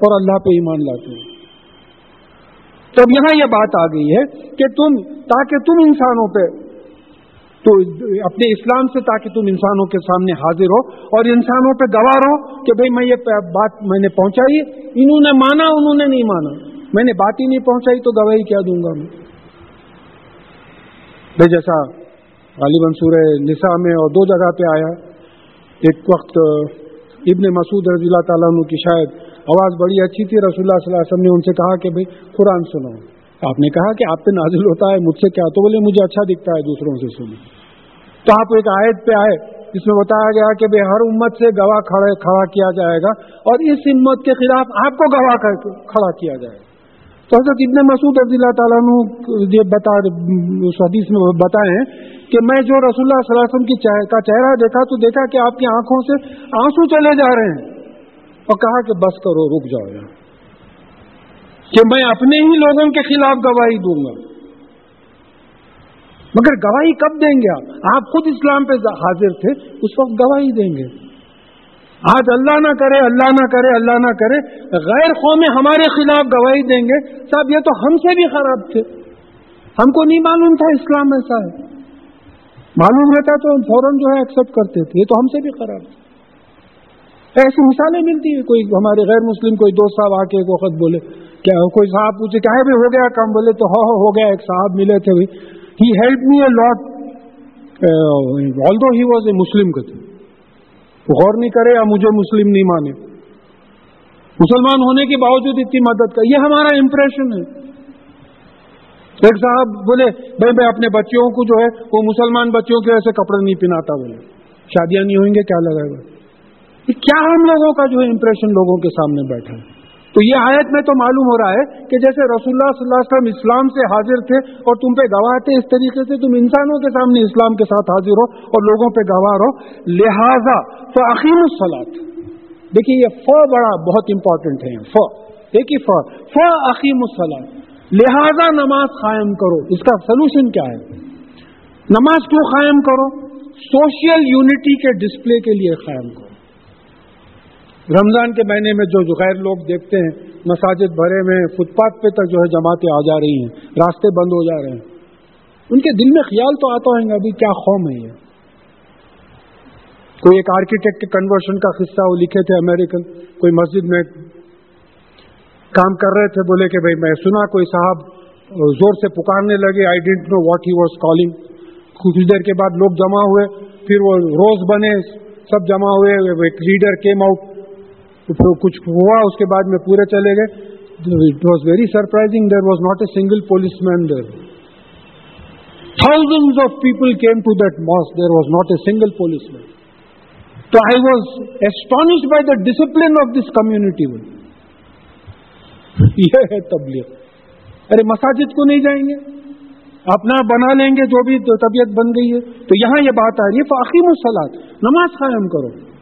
اور اللہ پہ ایمان لاتے ہو۔ تب یہاں یہ بات آ گئی ہے کہ تم، تاکہ تم انسانوں پہ، تو اپنے اسلام سے تاکہ تم انسانوں کے سامنے حاضر ہو اور انسانوں پہ گواہ رہو کہ بھئی میں یہ بات میں نے پہنچائی، انہوں نے مانا، انہوں نے نہیں مانا۔ میں نے بات ہی نہیں پہنچائی تو گواہی کیا دوں گا میں؟ جیسا غالباً سورہ نساء میں اور دو جگہ پہ آیا۔ ایک وقت ابن مسعود رضی اللہ تعالیٰ عنہ کی شاید آواز بڑی اچھی تھی، رسول اللہ صلی اللہ علیہ وسلم نے ان سے کہا کہ بھائی قرآن سنو۔ آپ نے کہا کہ آپ پہ نازل ہوتا ہے، مجھ سے کیا؟ تو بولے، مجھے اچھا دکھتا ہے دوسروں سے سنو۔ تو آپ ایک آیت پہ آئے، جس میں بتایا گیا کہ بھائی ہر امت سے گواہ کھڑا کیا جائے گا اور اس امت کے خلاف آپ کو گواہ کھڑا کیا جائے۔ گا تو حضرت ابن مسعود رضی اللہ تعالیٰ یہ بتا، اس حدیث میں بتائیں کہ میں جو رسول اللہ صلی اللہ علیہ وسلم کی کا چہرہ دیکھا تو دیکھا کہ آپ کی آنکھوں سے آنسو چلے جا رہے ہیں۔ اور کہا کہ بس کرو، رک جاؤ یار کہ میں اپنے ہی لوگوں کے خلاف گواہی دوں گا۔ مگر گواہی کب دیں گے آپ؟ آپ خود اسلام پہ حاضر تھے، اس وقت گواہی دیں گے۔ آج اللہ نہ کرے، اللہ نہ کرے، اللہ نہ کرے، غیر قومیں ہمارے خلاف گواہی دیں گے۔ صاحب، یہ تو ہم سے بھی خراب تھے۔ ہم کو نہیں معلوم تھا اسلام ایسا ہے۔ معلوم رہتا تو ہم فوراً جو ہے ایکسپٹ کرتے تھے، یہ تو ہم سے بھی خراب ایسی مثالیں ملتی ہیں، کوئی ہمارے غیر مسلم، کوئی دوست صاحب آ کے ایک وقت بولے، کیا کوئی صاحب پوچھے، کیا بھی ہو گیا کام؟ بولے تو ہو ہو گیا، ایک صاحب ملے تھے he help me a lot although he was a Muslim کے تھے غور نہیں کرے یا مجھے مسلم نہیں مانے۔ مسلمان ہونے کے باوجود اتنی مدد کر یہ ہمارا امپریشن ہے۔ ایک صاحب بولے، بھائی، میں اپنے بچوں کو جو ہے، وہ مسلمان بچوں کے ایسے کپڑے نہیں پہناتا بولے۔ شادیاں نہیں ہوئیں گے کیا لگائے گا؟ کیا ہم لوگوں کا جو ہے امپریشن لوگوں کے سامنے بیٹھا ہے؟ تو یہ آیت میں تو معلوم ہو رہا ہے کہ جیسے رسول اللہ صلی اللہ علیہ وسلم اسلام سے حاضر تھے اور تم پہ گواہ تھے، اس طریقے سے تم انسانوں کے سامنے اسلام کے ساتھ حاضر ہو اور لوگوں پہ گواہ رہو۔ لہذا تو عقیم دیکھیے، یہ ف بڑا بہت امپورٹنٹ ہے۔ ف، دیکھیے ف۔ ف عقیم السلاد لہذا نماز قائم کرو۔ اس کا سلوشن کیا ہے؟ نماز کیوں قائم کرو؟ سوشل یونٹی کے ڈسپلے کے لیے قائم کرو۔ رمضان کے مہینے میں جو غیر لوگ دیکھتے ہیں، مساجد بھرے میں، فٹ پاتھ پہ تک جو ہے جماعتیں آ جا رہی ہیں، راستے بند ہو جا رہے ہیں۔ ان کے دل میں خیال تو آتا ہوگا ابھی کیا قوم ہے یہ۔ کوئی ایک آرکیٹیکٹ کے کنورشن کا قصہ وہ لکھے تھے امریکن کوئی مسجد میں کام کر رہے تھے، بولے کہ بھائی میں سنا کوئی صاحب، زور سے پکارنے لگے I don't know what he was calling کچھ دیر کے بعد لوگ جمع ہوئے، پھر وہ روز بنے، سب جمع ہوئے ایک لیڈر کیم آؤٹ کچھ ہوا، اس کے بعد میں پورے چلے گئے۔ It was very surprising there was not a single policeman there thousand of people came to that mass there was not a single policeman تو I was astonished by the discipline of this community یہ ہے تبلیغ۔ ارے مساجد کو نہیں جائیں گے۔ اپنا بنا لیں گے جو بھی طبیعت بن گئی ہے۔ تو یہاں یہ بات آ رہی ہے فاقیم السلاد نماز قائم کرو۔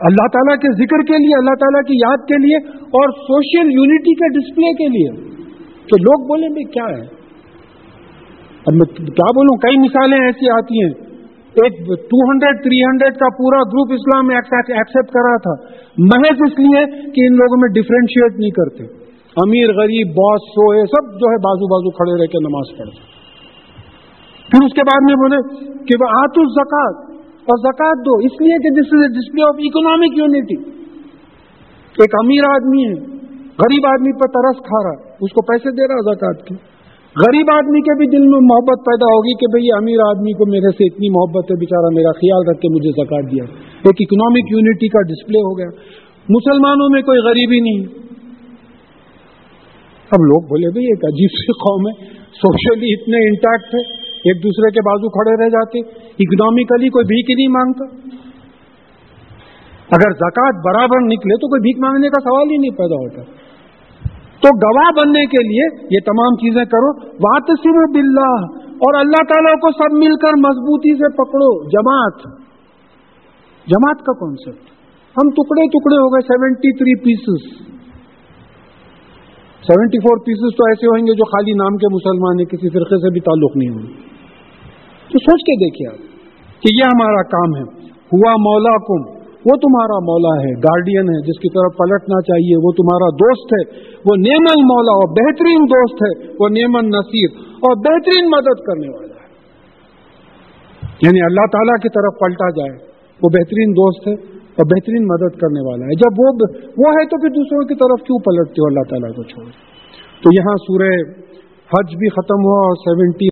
اللہ تعالیٰ کے ذکر کے لیے، اللہ تعالیٰ کی یاد کے لیے اور سوشل یونٹی کے ڈسپلے کے لیے۔ کہ لوگ بولیں بھائی، کیا ہے؟ اب میں کیا بولوں؟ کئی مثالیں ایسی آتی ہیں۔ ایک ٹو ہنڈریڈ تھری ہنڈریڈ کا پورا گروپ اسلام میں ایکسپٹ کر رہا تھا۔ محض اس لیے کہ ان لوگوں میں ڈفرینشیٹ نہیں کرتے۔ امیر، غریب، باس سوئے سب جو ہے بازو بازو کھڑے رہ کے نماز پڑھتے پھر اس کے بعد میں بولے کہ وہ آت زکات اور زکات دو۔ اس لیے کہ this is a display of economic unity ایک امیر آدمی ہے، غریب آدمی پر ترس کھا رہا، اس کو پیسے دے رہا زکات کے۔ غریب آدمی کے بھی دل میں محبت پیدا ہوگی کہ بھئی امیر آدمی کو میرے سے اتنی محبت ہے، بیچارہ میرا خیال رکھ کے مجھے زکات دیا۔ ایک اکنامک یونٹی کا ڈسپلے ہو گیا۔ مسلمانوں میں کوئی غریبی نہیں۔ اب لوگ بولے بھائی ایک عجیب سی قوم ہے سوشلی اتنے انٹیکٹ ہے ایک دوسرے کے بازو کھڑے رہ جاتے اکنامیکلی کوئی بھیک ہی نہیں مانگتا۔ اگر زکات برابر نکلے تو کوئی بھیک مانگنے کا سوال ہی نہیں پیدا ہوتا۔ تو گواہ بننے کے لیے یہ تمام چیزیں کرو وات صرف اور اللہ تعالیٰ کو سب مل کر مضبوطی سے پکڑو، جماعت۔ جماعت کا کانسیپٹ ہم ٹکڑے ٹکڑے ہو گئے seventy three pieces seventy four pieces تو ایسے ہوئیں گے جو خالی نام کے مسلمان ہیں کسی فرقے سے بھی تعلق نہیں ہوں تو سوچ کے دیکھیے آپ کہ یہ ہمارا کام ہے۔ ہوا مولا کم وہ تمہارا مولا ہے گارڈین ہے، جس کی طرف پلٹنا چاہیے، وہ تمہارا دوست ہے۔ وہ نیم مولا اور بہترین دوست ہے۔ وہ نیمن نصیر اور بہترین مدد کرنے والا ہے۔ یعنی اللہ تعالیٰ کی طرف پلٹا جائے، وہ بہترین دوست ہے۔ اور بہترین مدد کرنے والا ہے۔ جب وہ وہ ہے تو پھر دوسروں کی طرف کیوں پلٹتے ہو اللہ تعالیٰ کو چھوڑ۔ تو یہاں سورہ حج بھی ختم ہوا اور سیونٹی